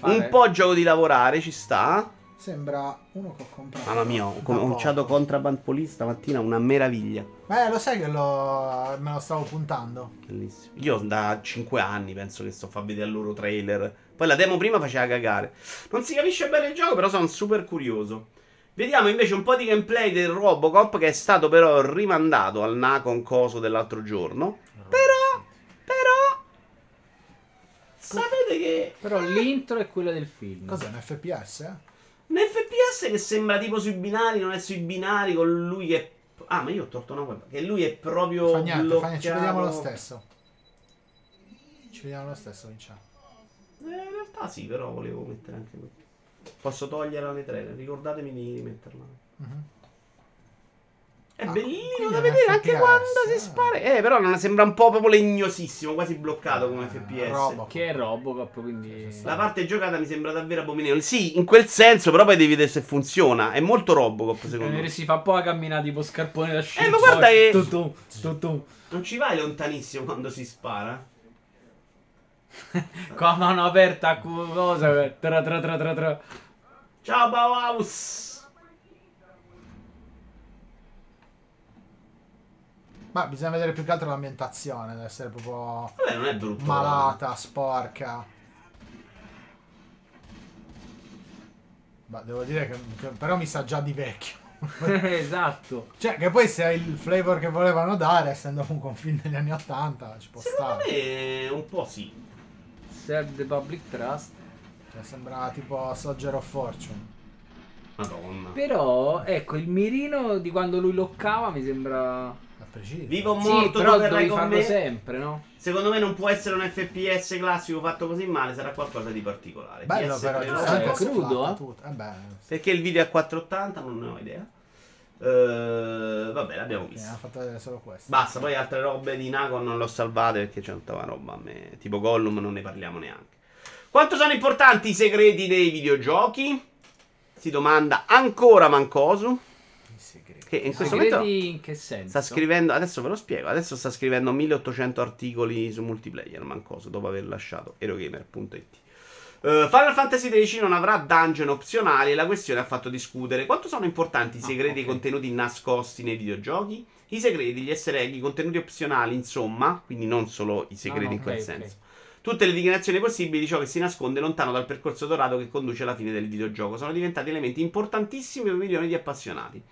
Un po' gioco di lavorare ci sta. Sembra uno che ho comprato. Mamma mia, ho cominciato Contraband Police stamattina, una meraviglia. Beh, lo sai che lo, me lo stavo puntando. Bellissimo. Io da 5 anni penso che sto a far vedere il loro trailer. Poi la demo prima faceva cagare. Non si capisce bene il gioco, però sono super curioso. Vediamo invece un po' di gameplay del Robocop che è stato però rimandato al Nacon Coso dell'altro giorno. Però, però... Sapete che... Però l'intro è quello del film. Cos'è un FPS? eh? Un FPS che sembra tipo sui binari, non è sui binari con lui che... Ah, ma io ho tolto una web. Che lui è proprio... Fa niente, fa niente, ci vediamo lo stesso. Ci vediamo lo stesso, Vinciamo. Eh, in realtà sì, però volevo mettere anche questo. Posso toglierla nei trailer, ricordatemi di metterla. Mhm. È Ah, bellino da vedere anche FPS, quando si eh. spara. Eh, però non sembra un po' proprio legnosissimo, quasi bloccato come Eh, FPS. Robocop. Che è Robocop, quindi... La parte giocata mi sembra davvero abominevole. Sì, in quel senso, però poi devi vedere se funziona. È molto Robocop, secondo Eh, me. si fa un po' a camminare tipo scarpone da sci. Eh, ma guarda che-. Non ci vai lontanissimo quando si spara. Con la mano aperta, cosa? Eh. Tra, tra, tra, tra, tra. Ciao Bauhaus! Ma bisogna vedere più che altro l'ambientazione, deve essere proprio Vabbè, non è brutto, malata, eh. sporca. Ma devo dire che, che però mi sa già di vecchio. esatto. Cioè, che poi se hai il flavor che volevano dare, essendo comunque un film degli anni 80, ci può Secondo stare. Me un po' sì. Serve the public trust. Cioè, sembra tipo Soldier of Fortune. Madonna. Però, ecco, il mirino di quando lui loccava mi sembra... Vivo o Sì, morto, però tu verrai con farlo me. sempre, no? Secondo me non può essere un FPS classico fatto così male, sarà qualcosa di particolare. Bello PS3 però, è crudo, eh? Eh beh, sì. Perché il video è a 480, non ne ho idea. Eh, vabbè, l'abbiamo Ok, visto. fatto vedere solo questo. Basta, poi altre robe di Nacon non l'ho salvate perché c'è tanta roba a me. Tipo Gollum non ne parliamo neanche. Quanto sono importanti i segreti dei videogiochi? Si domanda ancora Mancosu. I segreti. Che in questo momento Segreti in che senso? sta scrivendo. Adesso ve lo spiego. Adesso sta scrivendo 1800 articoli su multiplayer. Mancosu dopo aver lasciato erogamer.it. Uh, Final Fantasy XIII non avrà dungeon opzionali e la questione ha fatto discutere quanto sono importanti i Ah, segreti e i ok. contenuti nascosti nei videogiochi. I segreti, gli easter egg, i contenuti opzionali, insomma, quindi non solo i segreti Ah, no, in quel ok, ok. senso. Tutte le dichiarazioni possibili di ciò che si nasconde lontano dal percorso dorato che conduce alla fine del videogioco sono diventati elementi importantissimi per milioni di appassionati.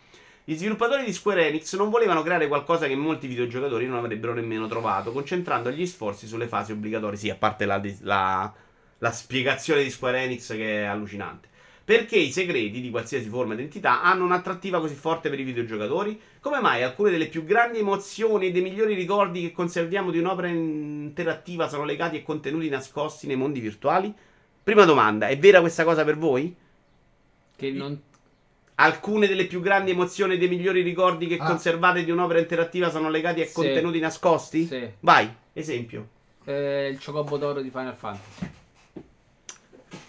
Gli sviluppatori di Square Enix non volevano creare qualcosa che molti videogiocatori non avrebbero nemmeno trovato, concentrando gli sforzi sulle fasi obbligatorie. Sì, a parte la, la- la spiegazione di Square Enix che è allucinante. Perché i segreti di qualsiasi forma ed entità hanno un'attrattiva così forte per i videogiocatori? Come mai alcune delle più grandi emozioni e dei migliori ricordi che conserviamo di un'opera interattiva sono legati a contenuti nascosti nei mondi virtuali? Prima domanda, è vera questa cosa per voi? Che non... Alcune delle più grandi emozioni e dei migliori ricordi che Ah. conservate di un'opera interattiva sono legati a Sì. contenuti nascosti? Sì. Vai, esempio. Eh, il Chocobo d'oro di Final Fantasy.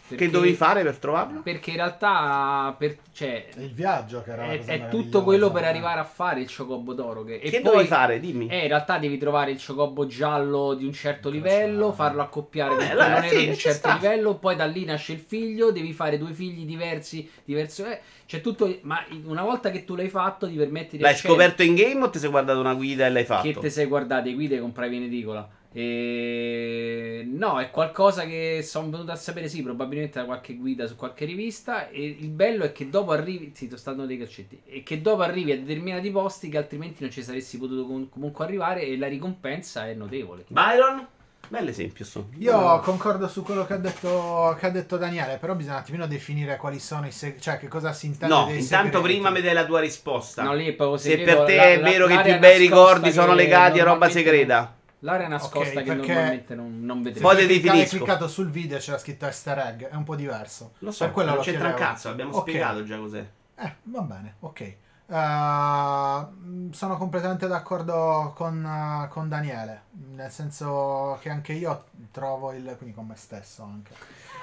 Che Perché- dovevi fare per trovarlo? Perché in realtà per, cioè, È il viaggio che era è, è tutto quello per eh. arrivare a fare il Chocobo d'oro. Che, Che e dovevi poi, fare? Dimmi. Eh, in realtà devi trovare il Chocobo giallo di un certo Che livello, farlo accoppiare Vabbè, con quello allora, nero sì, di un certo sta. livello, poi da lì nasce il figlio, devi fare due figli diversi, diverso, eh, c'è tutto, ma una volta che tu l'hai fatto ti permette di L'hai scoperto in game o ti sei guardato una guida e l'hai fatto? che te sei guardate guide e compravi in edicola. E... No, è qualcosa che sono venuto a sapere, sì, probabilmente da qualche guida su qualche rivista. E il bello è che dopo arrivi. Sì, sto stando dei calcetti. E che dopo arrivi a determinati posti che altrimenti non ci saresti potuto com- comunque arrivare. E la ricompensa è notevole. Byron? Bell'esempio, sto. Io concordo su quello che ha, detto, che ha detto Daniele, però bisogna un attimino definire quali sono i segreti, cioè che cosa si intende No, dei intanto segreti. prima mi dai la tua risposta. No, lì è proprio Se segreto, per te la- è la- vero che i più bei ricordi sono legati a roba segreta. L'area nascosta Ok, che normalmente non, non vedremo. Poi hai cliccato sul video e c'era scritto easter egg, è un po' diverso. Lo so, Per quello non lo c'entra un cazzo, abbiamo Ok. spiegato già cos'è. Eh, va bene, ok. Uh, sono completamente d'accordo con, uh, con Daniele, nel senso che anche io trovo il... quindi con me stesso anche.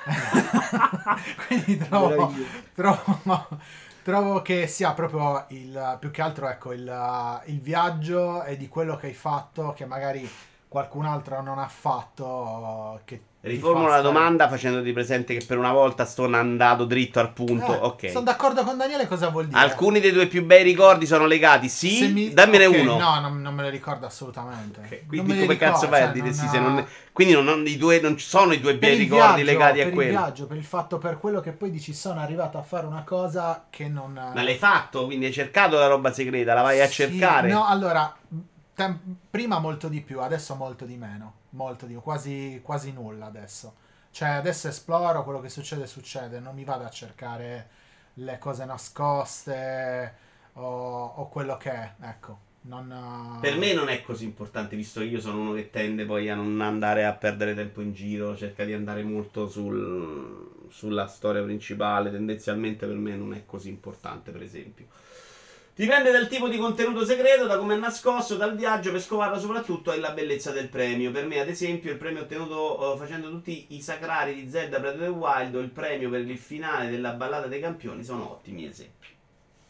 quindi trovo, trovo, trovo che sia proprio il... più che altro ecco il, il viaggio e di quello che hai fatto che magari qualcun altro non ha fatto che Riformulo la domanda facendoti presente che per una volta sto andando dritto al punto. Eh, ok. Sono d'accordo con Daniele cosa vuol dire? Alcuni dei tuoi più bei ricordi sono legati, sì? Mi- Dammene ok, uno. No, non, non me lo ricordo assolutamente. Ok, Non Quindi come ricordo, cazzo fai a cioè, dire non sì? ha- Se non... Quindi non, non- i due, non ci sono i due per bei ricordi viaggio, legati a per quello. il viaggio, per il fatto, per quello che poi dici sono arrivato a fare una cosa che non... Ma l'hai fatto, quindi hai cercato la roba segreta, la vai a Sì, cercare. No, allora, tem- prima molto di più, adesso molto di meno. Molto di quasi, quasi nulla adesso. Cioè, adesso esploro, quello che succede, succede. Non mi vado a cercare le cose nascoste o, o quello che è. Ecco, non... Per me non è così importante, visto che io sono uno che tende poi a non andare a perdere tempo in giro, cerca di andare molto sul- sulla storia principale, tendenzialmente per me non è così importante, per esempio. Dipende dal tipo di contenuto segreto, da come è nascosto, dal viaggio, per scovarlo soprattutto è la bellezza del premio. Per me, ad esempio, il premio ottenuto eh, facendo tutti i sacrari di Zelda Breath of the Wild o il premio per il finale della ballata dei campioni sono ottimi esempi.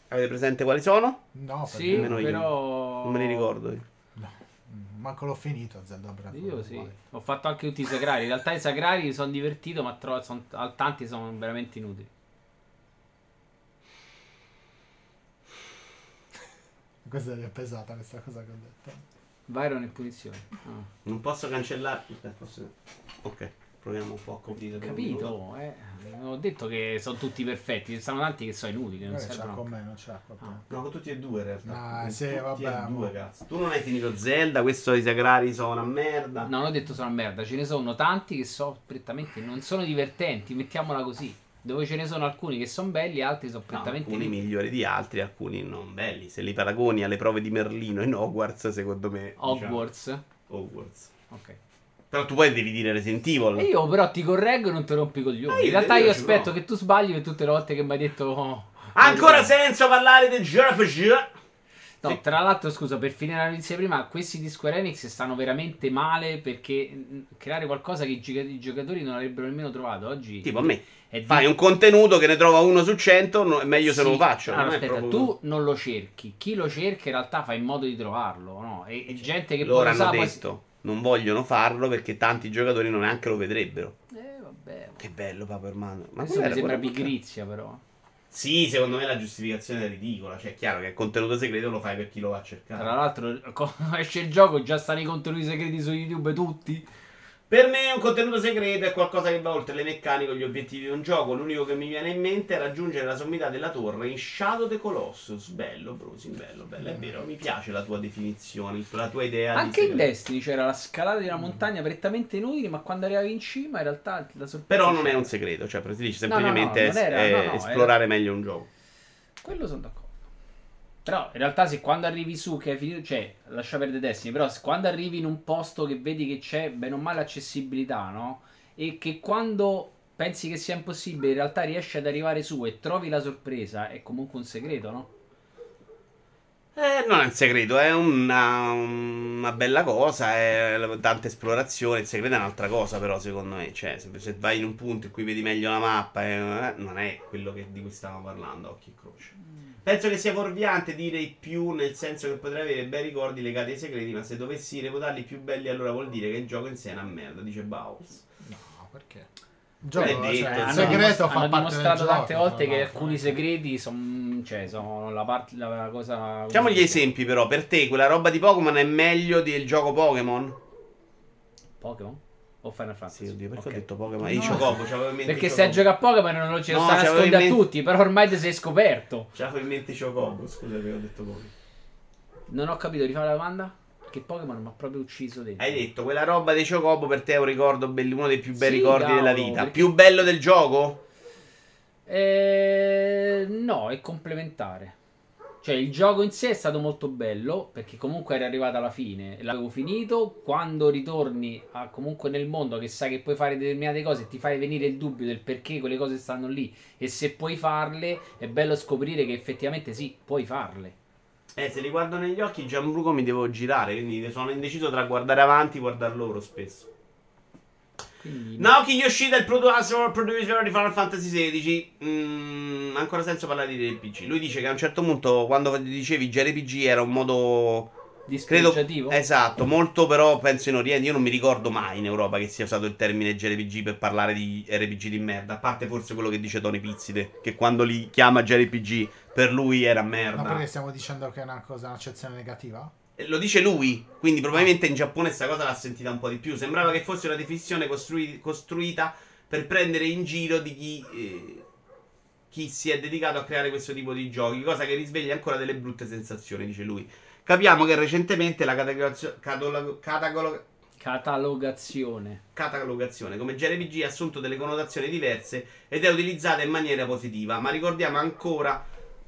Avete presente quali sono? No, Sì, me- Nemmeno io. però... Non me li ricordo. io. no. Mm, Manco l'ho finito Zelda Breath of Io the sì, Wild. ho fatto anche tutti i sacrari. In realtà i sacrari sono divertito, ma tro- son- al- tanti sono veramente inutili. Questa è pesata questa cosa che ho detto. Byron in punizione. Ah. Non posso cancellare. Aspetta, forse- Ok, proviamo un po' a minuto. Capito? Eh, ho detto che sono tutti perfetti, ci stanno tanti che sono inutili, non l'ha servono. con me, non con te. Ah. No, con tutti e due in realtà. Ah, Con sì, tutti vabbè, e due, cazzo. Tu non hai finito Zelda, questo i Sagrari sono una merda. No, non ho detto sono una merda, ce ne sono tanti che so prettamente non sono divertenti, mettiamola così. Dove ce ne sono alcuni che sono belli, altri sono No, prettamente alcuni inutili. migliori di altri, alcuni non belli. Se li paragoni alle prove di Merlino in Hogwarts, secondo me. diciamo, Hogwarts. Hogwarts. Ok. Però tu poi devi dire Resident Evil. E io però ti correggo e non ti rompi i coglioni. Ah, io- In realtà io aspetto provo. che tu sbagli per tutte le volte che mi hai detto... oh, ancora senso parlare del JRPG? No, Sì. tra l'altro, scusa, per finire la notizia prima, questi di Square Enix stanno veramente male perché mh, creare qualcosa che i gioca- i giocatori non avrebbero nemmeno trovato oggi. Tipo a me. è di- Fai un contenuto che ne trova uno su cento, no- è meglio se Sì. non lo faccio. Allora, non aspetta, proprio- tu non lo cerchi, chi lo cerca in realtà fa in modo di trovarlo, no? E, e gente che Loro poi lo sa, poi- detto non vogliono farlo perché tanti giocatori non neanche lo vedrebbero. Eh, vabbè. Che bello, Papa Hermano. Ma Questo mi sembra pigrizia, però. Sì, secondo me la giustificazione è ridicola. Cioè, è chiaro che il contenuto segreto lo fai per chi lo va a cercare. Tra l'altro, esce il gioco, già stanno i contenuti segreti su YouTube tutti. Per me un contenuto segreto è qualcosa che va oltre le meccaniche o gli obiettivi di un gioco. L'unico che mi viene in mente è raggiungere la sommità della torre in Shadow the Colossus. Bello, Brusi, bello, bello. È vero, mi piace la tua definizione, la tua idea. di Anche in. Destiny c'era la scalata di una montagna prettamente inutile, ma quando arrivavi in cima, in realtà la sorpresa. Però non è un segreto, cioè si dice No, no, no, semplicemente non era- es- no, eh, no, esplorare meglio un gioco. Quello sono d'accordo. Però in realtà se quando arrivi su che hai finito, cioè, lascia perdere Destiny, però se quando arrivi in un posto che vedi che c'è bene o male accessibilità, no? E che quando pensi che sia impossibile, in realtà riesci ad arrivare su e trovi la sorpresa, è comunque un segreto, no? Eh, non è un segreto, è una, una bella cosa, è tanta esplorazione. Il segreto è un'altra cosa, però, secondo me. Cioè, se, se vai in un punto in cui vedi meglio la mappa, eh, non è quello che- di cui stavamo parlando, occhi e croce. Penso che sia fuorviante dire i più, nel senso che potrei avere bei ricordi legati ai segreti, ma se dovessi reputarli più belli, allora vuol dire che il gioco in sé è una merda, dice Bowles. No, perché? Gioco, detto, cioè, hanno il hanno, segreto fa hanno parte del dimostrato gioco, tante volte tra che alcuni segreti sono cioè, sono la, parte, la cosa... Facciamo gli esempi, però. Per te, quella roba di Pokémon è meglio del gioco Pokémon? Pokémon? O Final Fantasy? Sì, oddio, perché Ok. ho detto Pokémon? No. I Chocobo, c'avevo in mente Perché se a Chocobo. giocare a Pokémon non ce lo No, nasconde a tutti, però ormai ti sei scoperto. C'avevo in mente Chocobo, scusa che ho detto Pokémon. Non ho capito, rifare la domanda? Perché Pokémon mi ha proprio ucciso dentro. Hai detto, quella roba dei Chocobo per te è un ricordo bello, uno dei più bei Sì, ricordi della cavolo, vita. perché- Più bello del gioco? Eh, no, è complementare. Cioè, il gioco in sé è stato molto bello perché comunque eri arrivato alla fine, l'avevo finito. Quando ritorni a- comunque nel mondo che sai che puoi fare determinate cose, ti fai venire il dubbio del perché quelle cose stanno lì e se puoi farle, è bello scoprire che effettivamente sì, puoi farle. Eh, se li guardo negli occhi, Gianbruco mi devo girare, quindi sono indeciso tra guardare avanti e guardare loro spesso. Quindi, Naoki Yoshida, il producer, producer di Final Fantasy XVI. Mm, ha ancora senso parlare di RPG. Lui dice che a un certo punto, quando dicevi JRPG, era un modo. Credo. Esatto, molto però penso in Oriente. Io non mi ricordo mai in Europa che sia usato il termine JRPG per parlare di RPG di merda. A parte forse quello che dice Tony Pizzide, che quando li chiama JRPG per lui era merda. Ma perché stiamo dicendo che è una cosa, un'accezione negativa? Eh, Lo dice lui, quindi probabilmente in Giappone questa cosa l'ha sentita un po' di più. Sembrava che fosse una definizione costrui- costruita per prendere in giro di chi, eh, chi si è dedicato a creare questo tipo di giochi, cosa che risveglia ancora delle brutte sensazioni, dice lui. Capiamo che recentemente la categorizza- catalo- catagolo- Catalogazione. catalogazione come JRPG ha assunto delle connotazioni diverse ed è utilizzata in maniera positiva, ma ricordiamo ancora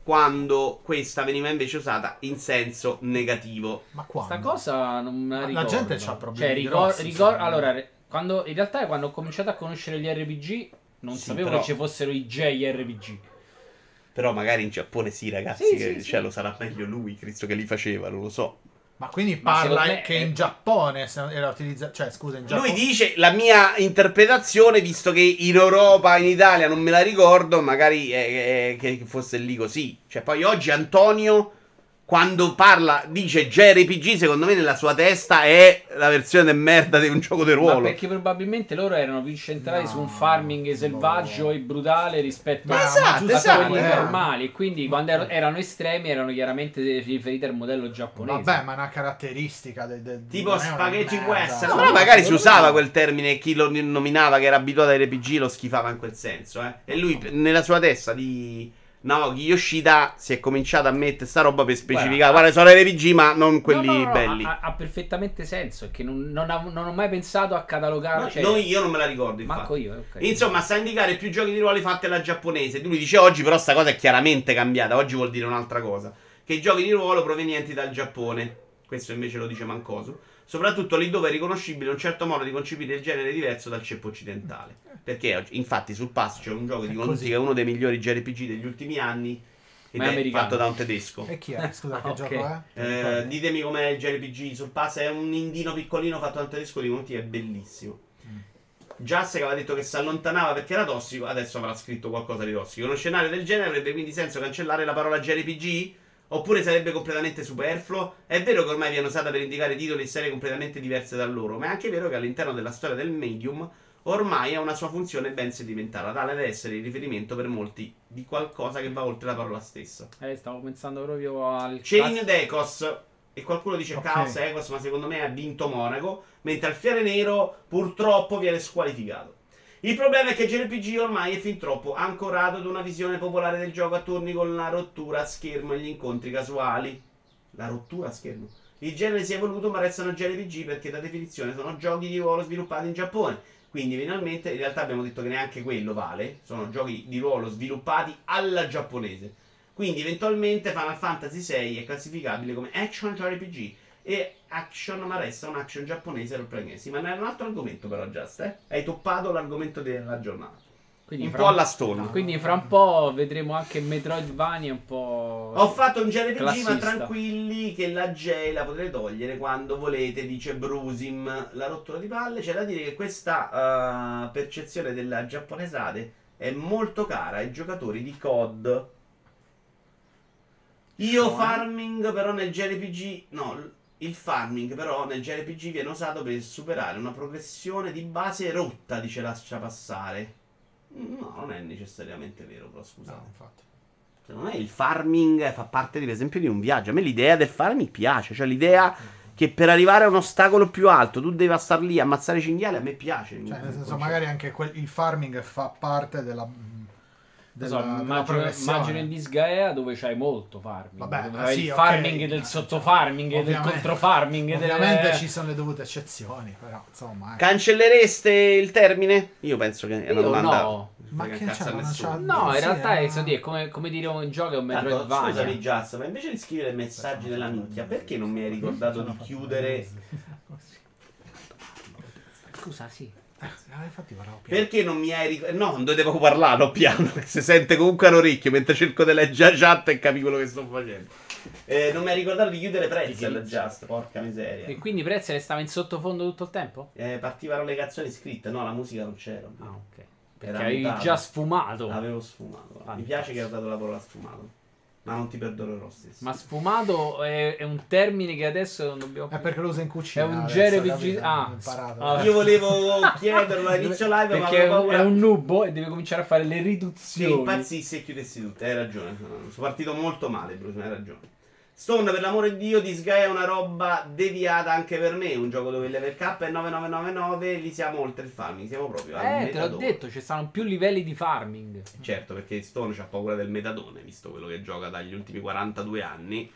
quando questa veniva invece usata in senso negativo. Ma quando? Sta cosa non me la La gente c'ha problemi Cioè, ricor- grossi, ricor- allora, quando, in realtà quando ho cominciato a conoscere gli RPG, non Sì, sapevo però- che ci fossero i JRPG. Però magari in Giappone sì, ragazzi, Sì, che, sì, cioè, sì. lo sarà meglio lui, Cristo che li faceva, non lo so. Ma quindi Ma parla me che in Giappone era utilizzato. Cioè, scusa, in Giappone. Lui dice la mia interpretazione, visto che in Europa, in Italia non me la ricordo, magari è, è- che fosse lì così. Cioè, poi oggi Antonio quando parla, dice JRPG, secondo me nella sua testa è la versione merda di un gioco di Ma ruolo. perché probabilmente loro erano più centrati No, su un farming selvaggio no. e brutale rispetto Ma a, esatto, a esatto, quelli eh. normali. E quindi quando ero- erano estremi erano chiaramente riferiti al modello giapponese. Vabbè, ma è una caratteristica del, del Tipo Spaghetti. Western. No, però magari si usava quel termine. Chi lo nominava che era abituato ai RPG lo schifava in quel senso. Eh. E lui, nella sua testa di Naoki Yoshida, si è cominciato a mettere sta roba per specificare. Guarda, sono RPG, ma non quelli No, no, no, belli. Ha, ha perfettamente senso. È che non, non ho, non ho mai pensato a catalogare. No, cioè, noi- io non me la ricordo. manco Infatti. io. eh, ok. Insomma, sta a indicare più giochi di ruoli fatti alla giapponese. Lui dice oggi, però, sta cosa è chiaramente cambiata. Oggi vuol dire un'altra cosa: che i giochi di ruolo provenienti dal Giappone. Questo invece lo dice Mancosu. Soprattutto lì dove è riconoscibile un certo modo di concepire il genere diverso dal ceppo occidentale. Perché, infatti, sul pass c'è un gioco di Conti che è uno dei migliori JRPG degli ultimi anni. Ed Ma è è fatto da un tedesco. E chi è? Scusa, che Ah, gioco ok. è? Eh, ditemi com'è il JRPG sul pass. È un indino piccolino fatto da un tedesco di Conti. È bellissimo. Mm. Just che aveva detto che si allontanava perché era tossico, adesso avrà scritto qualcosa di tossico. Uno scenario del genere avrebbe quindi senso cancellare la parola JRPG? Oppure sarebbe completamente superfluo? È vero che ormai viene usata per indicare titoli e serie completamente diverse da loro, ma è anche vero che all'interno della storia del medium ormai ha una sua funzione ben sedimentata, tale da essere il riferimento per molti di qualcosa che va oltre la parola stessa. Eh, stavo pensando proprio al. Chain Decos. E qualcuno dice Ok. Chaos Ecos, ma secondo me ha vinto Monaco. Mentre al Fiere Nero purtroppo viene squalificato. Il problema è che JRPG ormai è fin troppo ancorato ad una visione popolare del gioco a turni con la rottura a schermo e gli incontri casuali. La rottura a schermo. Il genere si è evoluto ma restano JRPG perché da definizione sono giochi di ruolo sviluppati in Giappone. Quindi finalmente in realtà abbiamo detto che neanche quello vale. Sono giochi di ruolo sviluppati alla giapponese. Quindi eventualmente Final Fantasy VI è classificabile come action JRPG e action ma resta un action giapponese roleplaying. Ma non è un altro argomento però Just, eh? Hai toppato l'argomento della giornata. Quindi un po' alla Stone. Quindi fra un po' vedremo anche Metroidvania un po'. Ho fatto un ma Classista. tranquilli che la J la potrete togliere quando volete, dice Brusim. La rottura di palle, c'è da dire che questa eh, percezione della giapponesate è molto cara ai giocatori di COD. Io Cioè? farming però nel JRPG, no, il farming però nel JRPG viene usato per superare una progressione di base rotta, dice lascia passare. No, non è necessariamente vero, però scusate. No, infatti. Secondo me il farming fa parte, per esempio, di un viaggio. A me l'idea del farming piace. Cioè, l'idea che per arrivare a un ostacolo più alto tu devi star lì ammazzare cinghiali. A me piace. Cioè, nel senso, concetto. magari anche quel- il farming fa parte della, della, so, della immagino, progressione. immagino in Disgaea dove c'hai molto farming. Vabbè, dove ah, sì, il ok. farming del sottofarming, del Ovviamente- controfarming. Ovviamente del... ci sono le dovute eccezioni, però insomma. eh. Cancellereste il termine? Io penso che è una domanda. no. Ma che c'è? c'ha- No, in realtà eh. è, so dire, come, come dire un gioco è un Metroidvania. scusami, Just, ma invece di scrivere messaggi nella minchia, perché non mi hai ricordato di chiudere? Scusa, sì. Ah, infatti parlavo piano. Perché non mi hai ricordato? No, non devo parlarlo piano, perché si sente comunque all'orecchio mentre cerco di leggere la chat e capi quello che sto facendo. Eh, non mi hai ricordato di chiudere Pretzel, Just, porca miseria. E quindi Pretzel stava in sottofondo tutto il tempo? Eh, partivano le canzoni scritte, no, la musica non c'era. Ah, ok. Era Perché avevi mutato. già sfumato. Avevo sfumato. Mi Fantastico. piace che hai usato la parola sfumato. Ma non ti perdonerò stesso. Ma sfumato è, è un termine che adesso non dobbiamo È perché lo usa in cucina. È un capito? ah, Ho imparato. ah, Io volevo chiederlo all'inizio live, ma Perché è avevo un, paura è un nubbo e deve cominciare a fare le che riduzioni. impazzissi e chiudessi tutte. Hai ragione. Sono partito molto male, Bruce, ma hai ragione. Stone, per l'amore di Dio, Disgaea è una roba deviata anche per me. Un gioco dove il level cap è 9999, lì siamo oltre il farming. Siamo proprio al Eh, te l'ho metadone. detto, ci stanno più livelli di farming. Certo, perché Stone ha paura del metadone, visto quello che gioca dagli ultimi 42 anni.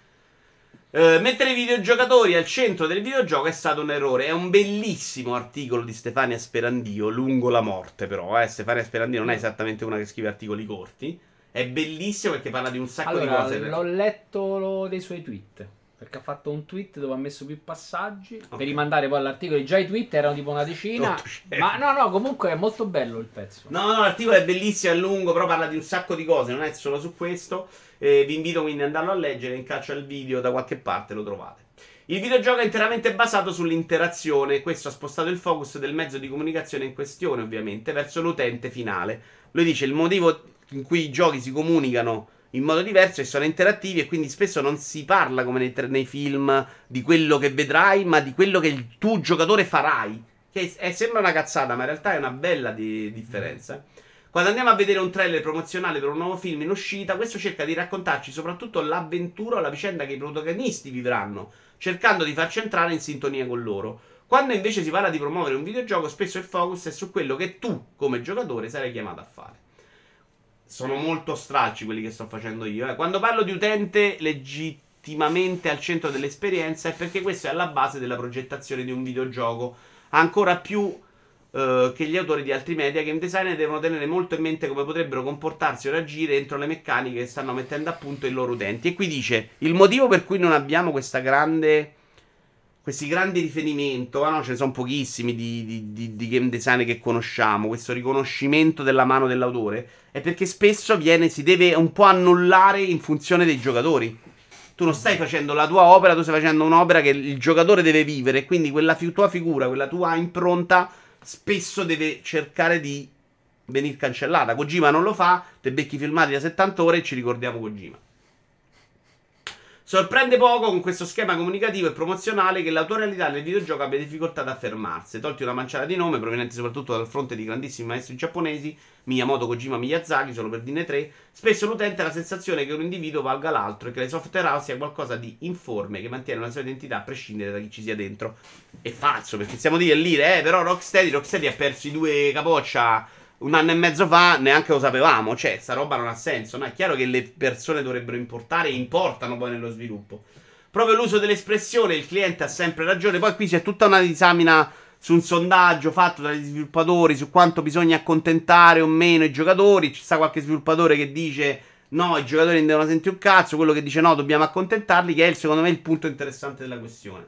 Eh, mettere i videogiocatori al centro del videogioco è stato un errore. È un bellissimo articolo di Stefania Sperandio, lungo la morte, però. Eh. Stefania Sperandio non è esattamente una che scrive articoli corti. È bellissimo perché parla di un sacco Allora, di cose. l'ho letto lo- dei suoi tweet. Perché ha fatto un tweet dove ha messo più passaggi. Ok. Per rimandare poi all'articolo. Già i tweet erano tipo una decina. 800. Ma no, no, comunque è molto bello il pezzo. No, no, l'articolo è bellissimo, è lungo, però parla di un sacco di cose, non è solo su questo. Eh, vi invito quindi ad andarlo a leggere, in calcio al video da qualche parte lo trovate. Il videogioco è interamente basato sull'interazione, questo ha spostato il focus del mezzo di comunicazione in questione, ovviamente, verso l'utente finale. Lui dice il motivo in cui i giochi si comunicano in modo diverso e sono interattivi e quindi spesso non si parla come nei, nei film di quello che vedrai, ma di quello che il tuo giocatore farai. Che è, sembra una cazzata, ma in realtà è una bella di, differenza. Quando andiamo a vedere un trailer promozionale per un nuovo film in uscita, questo cerca di raccontarci soprattutto l'avventura o la vicenda che i protagonisti vivranno, cercando di farci entrare in sintonia con loro. Quando invece si parla di promuovere un videogioco, spesso il focus è su quello che tu, come giocatore, sarai chiamato a fare. Sono molto stracci quelli che sto facendo io. Eh. Quando parlo di utente legittimamente al centro dell'esperienza è perché questo è alla base della progettazione di un videogioco. Ancora più Uh, che gli autori di altri media game designer devono tenere molto in mente come potrebbero comportarsi o reagire entro le meccaniche che stanno mettendo a punto i loro utenti. E qui dice: il motivo per cui non abbiamo questa grande. Questi grandi riferimenti, ah no, ce ne sono pochissimi di, di, di, di, game design che conosciamo. Questo riconoscimento della mano dell'autore è perché spesso viene, si deve un po' annullare in funzione dei giocatori. Tu non stai facendo la tua opera, tu stai facendo un'opera che il giocatore deve vivere. Quindi quella fi- tua figura, quella tua impronta spesso deve cercare di venire cancellata. Kojima non lo fa, te becchi filmati da 70 ore e ci ricordiamo Kojima. Sorprende poco con questo schema comunicativo e promozionale che l'autorialità del videogioco abbia difficoltà ad affermarsi. Tolti una manciata di nome provenienti soprattutto dal fronte di grandissimi maestri giapponesi, Miyamoto, Kojima, Miyazaki, solo per dirne tre, spesso l'utente ha la sensazione che un individuo valga l'altro e che le software house sia qualcosa di informe che mantiene una sua identità a prescindere da chi ci sia dentro. È falso, perché stiamo dire lì, eh, però Rocksteady, Rocksteady ha perso i due capoccia un anno e mezzo fa neanche lo sapevamo. Cioè, sta roba non ha senso. No? È chiaro che le persone dovrebbero importare e importano poi nello sviluppo. Proprio l'uso dell'espressione, il cliente ha sempre ragione. Poi qui c'è tutta una disamina su un sondaggio fatto dagli sviluppatori su quanto bisogna accontentare o meno i giocatori. Ci sta qualche sviluppatore che dice no, i giocatori non devono sentire un cazzo. Quello che dice no, dobbiamo accontentarli, che è secondo me il punto interessante della questione.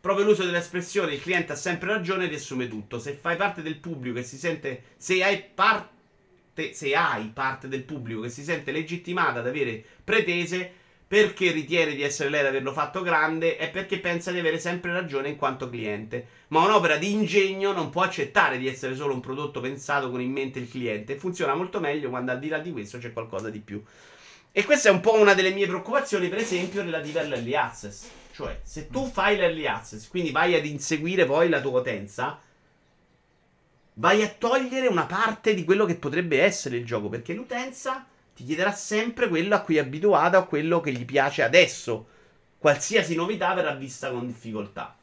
Proprio l'uso dell'espressione il cliente ha sempre ragione riassume tutto. Se fai parte del pubblico e si sente. Se hai parte. Se hai parte del pubblico che si sente legittimata ad avere pretese, perché ritiene di essere lei ad averlo fatto grande è perché pensa di avere sempre ragione in quanto cliente. Ma un'opera di ingegno non può accettare di essere solo un prodotto pensato con in mente il cliente. Funziona molto meglio quando al di là di questo c'è qualcosa di più. E questa è un po' una delle mie preoccupazioni, per esempio, relative all'early access. Cioè, se tu fai l'early access, quindi vai ad inseguire poi la tua utenza, vai a togliere una parte di quello che potrebbe essere il gioco, perché l'utenza ti chiederà sempre quello a cui è abituata o quello che gli piace adesso. Qualsiasi novità verrà vista con difficoltà.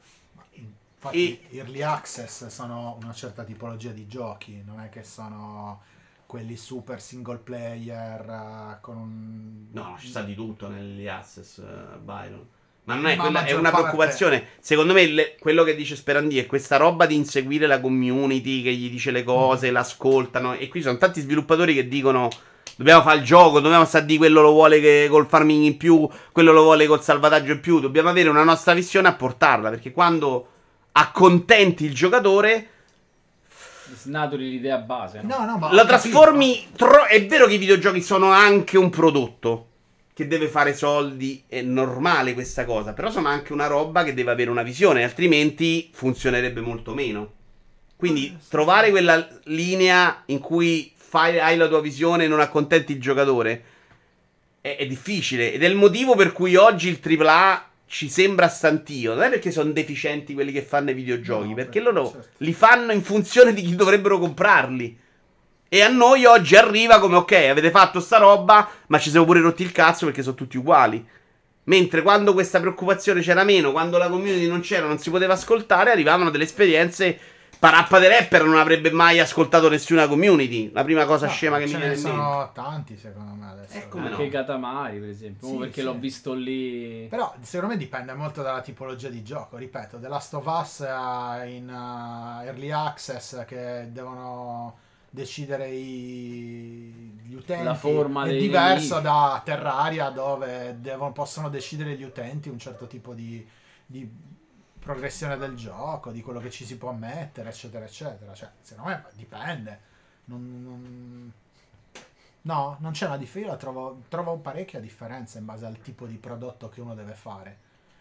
Infatti, e... early access sono una certa tipologia di giochi, non è che sono quelli super single player uh, con un... No, ci sta di tutto nell'early access, uh, Byron. Ma non è, quella, è una parte... preoccupazione. Secondo me le, quello che dice Sperandi è questa roba di inseguire la community che gli dice le cose, mm. l'ascoltano. E qui sono tanti sviluppatori che dicono dobbiamo fare il gioco, dobbiamo stare di quello lo vuole che, col farming in più, quello lo vuole col salvataggio in più. Dobbiamo avere una nostra visione a portarla. Perché quando accontenti il giocatore snaturi l'idea base. No, no, ma la trasformi. Tro- è vero che i videogiochi sono anche un prodotto che deve fare soldi, è normale questa cosa, però sono anche una roba che deve avere una visione, altrimenti funzionerebbe molto meno. Quindi ah, trovare quella linea in cui fai, hai la tua visione e non accontenti il giocatore è, è difficile ed è il motivo per cui oggi il AAA ci sembra stantio. Non è perché sono deficienti quelli che fanno i videogiochi, no, perché loro certo. li fanno in funzione di chi dovrebbero comprarli. E a noi oggi arriva come ok, avete fatto sta roba, ma ci siamo pure rotti il cazzo perché sono tutti uguali. Mentre quando questa preoccupazione c'era meno, quando la community non c'era, non si poteva ascoltare, arrivavano delle esperienze. Parappa de Rapper non avrebbe mai ascoltato nessuna community. La prima cosa no, scema che mi viene in mente. sono tanti, secondo me. Adesso. Eh, Anche no. Katamari, per esempio. Sì, perché sì. l'ho visto lì. Però, secondo me, dipende molto dalla tipologia di gioco. Ripeto, The Last of Us in uh, early access che devono decidere i, gli utenti la forma è diverso da Terraria dove devono, possono decidere gli utenti un certo tipo di, di, progressione del gioco, di quello che ci si può mettere, eccetera, eccetera. Cioè, secondo me dipende. Non, non... No, non c'è una differenza, trovo, trovo parecchia differenza in base al tipo di prodotto che uno deve fare.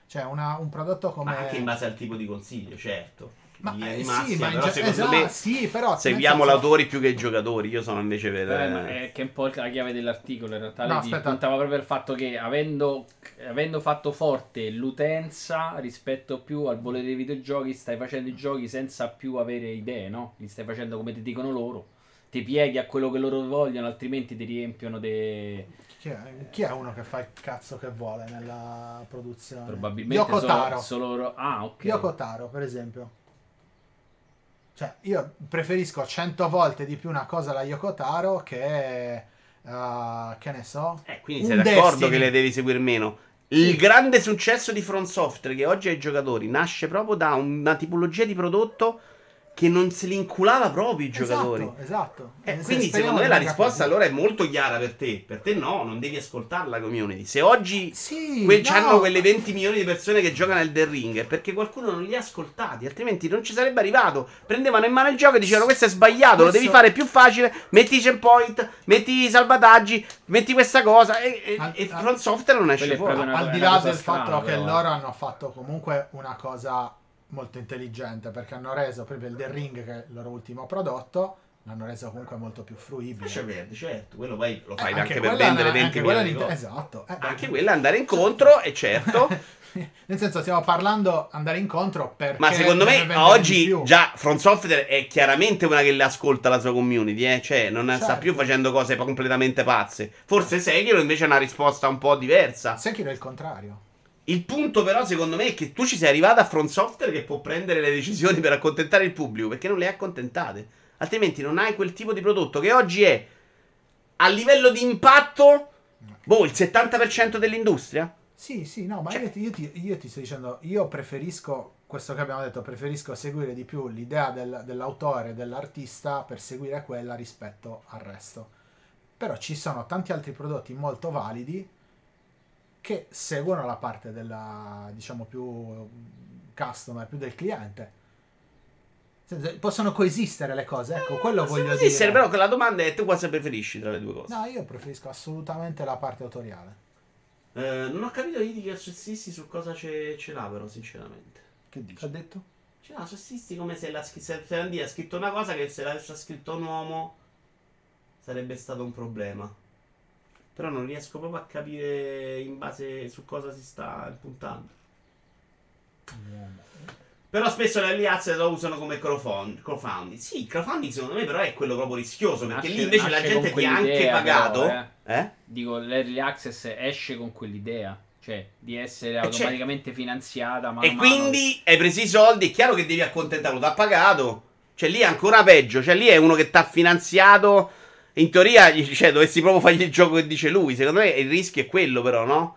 Cioè, una, un prodotto come... Ma anche in base al tipo di consiglio, certo Ma, in linea eh, sì, ma in però secondo esatto, me sì, però seguiamo senso- l'autori più che i giocatori. Io sono invece per... Eh, è che è un po' la chiave dell'articolo in realtà. No, Lei aspetta. puntava proprio al fatto che avendo, avendo fatto forte l'utenza rispetto più al volere dei videogiochi, stai facendo i giochi senza più avere idee, no? Li stai facendo come ti dicono loro. Ti pieghi a quello che loro vogliono, altrimenti ti riempiono de... Chi è, chi è uno che fa il cazzo che vuole nella produzione? probabilmente Yoko solo, Taro. solo loro- Ah, ok. Yoko Taro, per esempio. Cioè, io preferisco cento volte di più una cosa alla Yoko Taro che... eh, che ne so... Eh, quindi sei d'accordo Destiny. che le devi seguire meno. Il grande successo di Front Software che oggi ha i giocatori nasce proprio da una tipologia di prodotto che non se li inculava proprio i giocatori. Esatto, esatto. Eh, quindi secondo me la risposta allora è molto chiara per te. Per te no, non devi ascoltare la community. Se oggi Sì, que- no. c'hanno quelle 20 milioni di persone che giocano al The Ring è perché qualcuno non li ha ascoltati, altrimenti non ci sarebbe arrivato. Prendevano in mano il gioco e dicevano questo è sbagliato, lo Questo- devi fare più facile, metti i checkpoint, metti i salvataggi, metti questa cosa e, e, Al- e al- Front Software non esce fuori. al di là del fatto che però, loro hanno fatto comunque una cosa molto intelligente perché hanno reso proprio il The Ring che è il loro ultimo prodotto l'hanno reso comunque molto più fruibile perdere, certo, quello poi lo Eh, fai anche, per vendere è una- 20 anche quella milioni di è esatto eh, beh, Anche quella è andare incontro e certo. nel senso stiamo parlando andare incontro perché Ma secondo me oggi già Front Software è chiaramente una che le ascolta la sua community, eh? cioè non sta Certo. più facendo cose completamente pazze. Forse Sekiro invece ha una risposta un po' diversa. Sekiro è il contrario Il punto però secondo me è che tu ci sei arrivato a Front Software che può prendere le decisioni per accontentare il pubblico, perché non le accontentate. Altrimenti non hai quel tipo di prodotto che oggi è a livello di impatto, boh, il 70% dell'industria. sì sì no ma Cioè- io, ti, io ti- io ti sto dicendo io preferisco questo che abbiamo detto preferisco seguire di più l'idea del- dell'autore dell'artista per seguire quella rispetto al resto però ci sono tanti altri prodotti molto validi che seguono la parte della diciamo più customer più del cliente senso, possono coesistere le cose ecco quello voglio Sì, dire però che la domanda è tu cosa preferisci tra le due cose? no io preferisco assolutamente la parte autoriale Eh, non ho capito i che assessisti su cosa ce, ce l'ha però sinceramente. che dici? ha detto? Ce l'ha assessisti come se la se Ferrandi ha scritto una cosa che se l'avesse scritto un uomo sarebbe stato un problema. Però non riesco proprio a capire in base su cosa si sta puntando. Però spesso le alleanze lo usano come crowdfund- crowdfunding. Sì, il crowdfunding secondo me però è quello proprio rischioso, perché Nasce- lì invece la gente ti ha anche pagato. però, eh? Dico, l'early access esce con quell'idea, cioè di essere c'è- automaticamente finanziata. mano E mano. quindi hai preso i soldi, è chiaro che devi accontentarlo, ti ha pagato. Cioè lì è ancora peggio, cioè lì è uno che ti ha finanziato. In teoria, cioè, dovessi proprio fargli il gioco che dice lui. Secondo me il rischio è quello, però, no?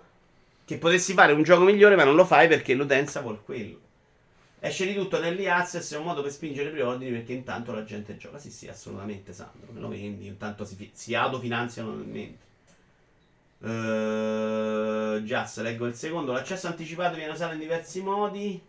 Che potessi fare un gioco migliore, ma non lo fai perché l'utenza vuole quello. Esce di tutto nell'e access, è un modo per spingere i preordini perché intanto la gente gioca. Sì, sì, assolutamente, Sandro. Me lo vendi, intanto si, si autofinanziano nel mentre. Uh, Just, leggo il secondo. L'accesso anticipato viene usato in diversi modi.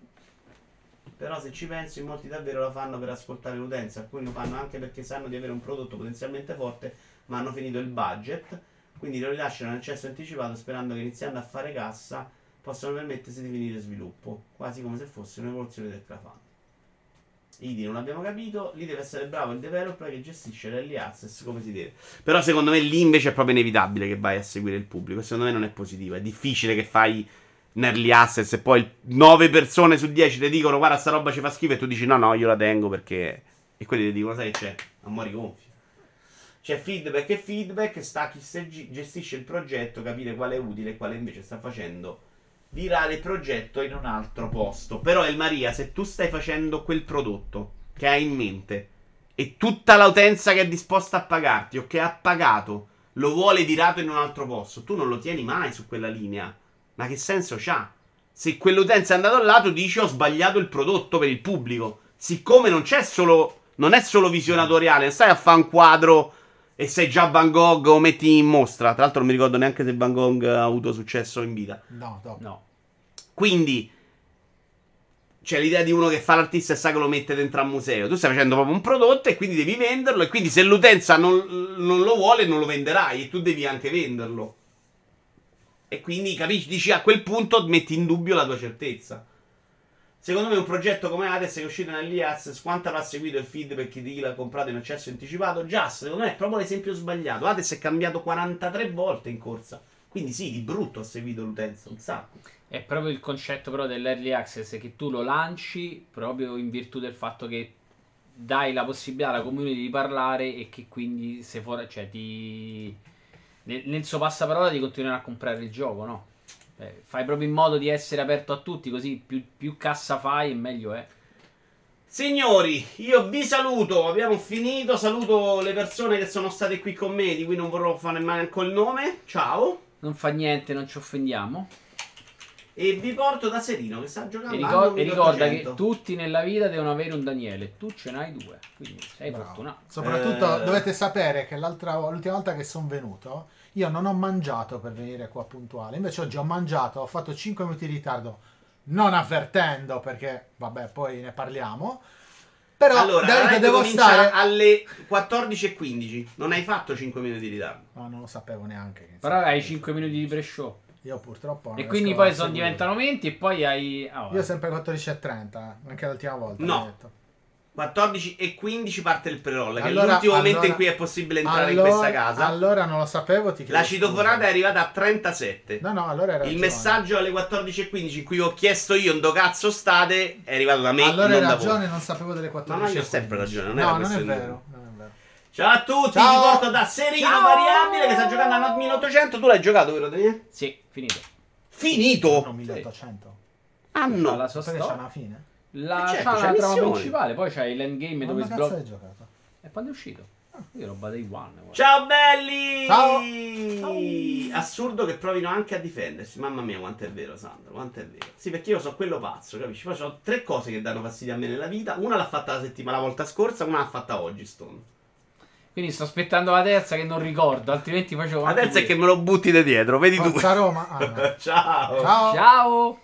Però se ci penso, in molti davvero lo fanno per ascoltare l'utenza. Alcuni lo fanno anche perché sanno di avere un prodotto potenzialmente forte, ma hanno finito il budget. Quindi lo rilasciano in accesso anticipato sperando che iniziando a fare cassa possano permettersi di finire sviluppo. Quasi come se fosse un'evoluzione del crowdfunding. Idi non abbiamo capito, lì deve essere bravo il developer che gestisce l'early access come si deve. Però secondo me lì invece è proprio inevitabile che vai a seguire il pubblico. Secondo me non è positivo. È difficile che fai early access e poi 9 persone su 10 ti dicono guarda sta roba ci fa schifo e tu dici no no io la tengo perché... E quelli ti dicono sai che c'è? Amori gonfi. C'è feedback e feedback, sta chi gestisce il progetto, capire quale è utile e quale invece sta facendo virare il progetto in un altro posto. Però El Maria, se tu stai facendo quel prodotto che hai in mente e tutta l'utenza che è disposta a pagarti o che ha pagato lo vuole virato in un altro posto, tu non lo tieni mai su quella linea. Ma che senso c'ha? Se quell'utenza è andato là, tu dici ho sbagliato il prodotto per il pubblico. Siccome non c'è solo. Non è solo visionatoriale, non stai a fare un quadro e sei già Van Gogh o metti in mostra. Tra l'altro non mi ricordo neanche se Van Gogh ha avuto successo in vita. no dopo No. Quindi c'è l'idea di uno che fa l'artista e sa che lo mette dentro al museo. Tu stai facendo proprio un prodotto e quindi devi venderlo. E quindi se l'utenza non, non lo vuole, non lo venderai. E tu devi anche venderlo. E quindi capisci, dici a quel punto metti in dubbio la tua certezza. Secondo me un progetto come Hades che è uscito nell'EA Access, quanto avrà seguito il feed per chi l'ha comprato in accesso anticipato? Già, secondo me è proprio l'esempio sbagliato. Hades è cambiato 43 volte in corsa. Quindi sì, di brutto ha seguito l'utenza, un sacco. È proprio il concetto però dell'early access che tu lo lanci proprio in virtù del fatto che dai la possibilità alla community di parlare e che quindi se fuori, cioè ti nel, nel suo passaparola di continuare a comprare il gioco, no? Eh, fai proprio in modo di essere aperto a tutti, così più, più cassa fai e meglio è. Signori, io vi saluto, abbiamo finito, saluto le persone che sono state qui con me, di cui non vorrò fare manco il nome. Ciao. Non fa niente, non ci offendiamo. E vi porto da Serino che sta giocando. E, a ricor- e ricorda 1800. che tutti nella vita devono avere un Daniele, tu ce n'hai due, quindi sei Bravo. fortunato. Soprattutto Eh. dovete sapere che l'altra, l'ultima volta che sono venuto, io non ho mangiato per venire qua puntuale. Invece oggi ho mangiato, ho fatto 5 minuti di ritardo, non avvertendo perché, vabbè, poi ne parliamo. Però Allora, live devo stare... alle 14.15. Non hai fatto 5 minuti di ritardo. No, non lo sapevo neanche. che- Però hai 5 minuti di pre-show. Io purtroppo... E quindi poi sono diventano 20 e poi hai... ah. Io sempre 14.30, anche l'ultima volta. No. L'ho detto. 14 e 15 parte il pre-roll, che Allora- è l'ultimo momento allora- in cui è possibile entrare Allora- in questa casa. Allora non lo sapevo, ti chiedo La citofonata è arrivata a 37. No, no, allora era Il messaggio alle 14.15 in cui ho chiesto io un do cazzo state è arrivato da me. Allora hai ragione, non sapevo delle 14. No, no, io ho sempre ragione, non era no, non è vero. Non è vero. Ciao a tutti, Ciao. vi porto da Serino Ciao. Variabile che sta giocando a 1800. Tu l'hai giocato, vero Daniele? Sì, finito. Finito! No, 1800. Ah no! la sua Perché c'è storia. una fine? La, Eh certo, c'ha c'ha la trama principale, poi c'hai l'endgame dove sblocca. E quando è uscito? Ah, io roba dei one. guarda. Ciao belli! Ciao. Assurdo che provino anche a difendersi. Mamma mia, quanto è vero, Sandro. Quanto è vero. Sì, perché io so quello pazzo, capisci? Poi ho tre cose che danno fastidio a me nella vita. Una l'ha fatta la settimana la volta scorsa, una l'ha fatta oggi. Stone. Quindi sto aspettando la terza che non ricordo, altrimenti facevo La terza è che me lo butti da dietro, vedi tu. Forza Roma. Ah, no. Ciao. Ciao. Ciao!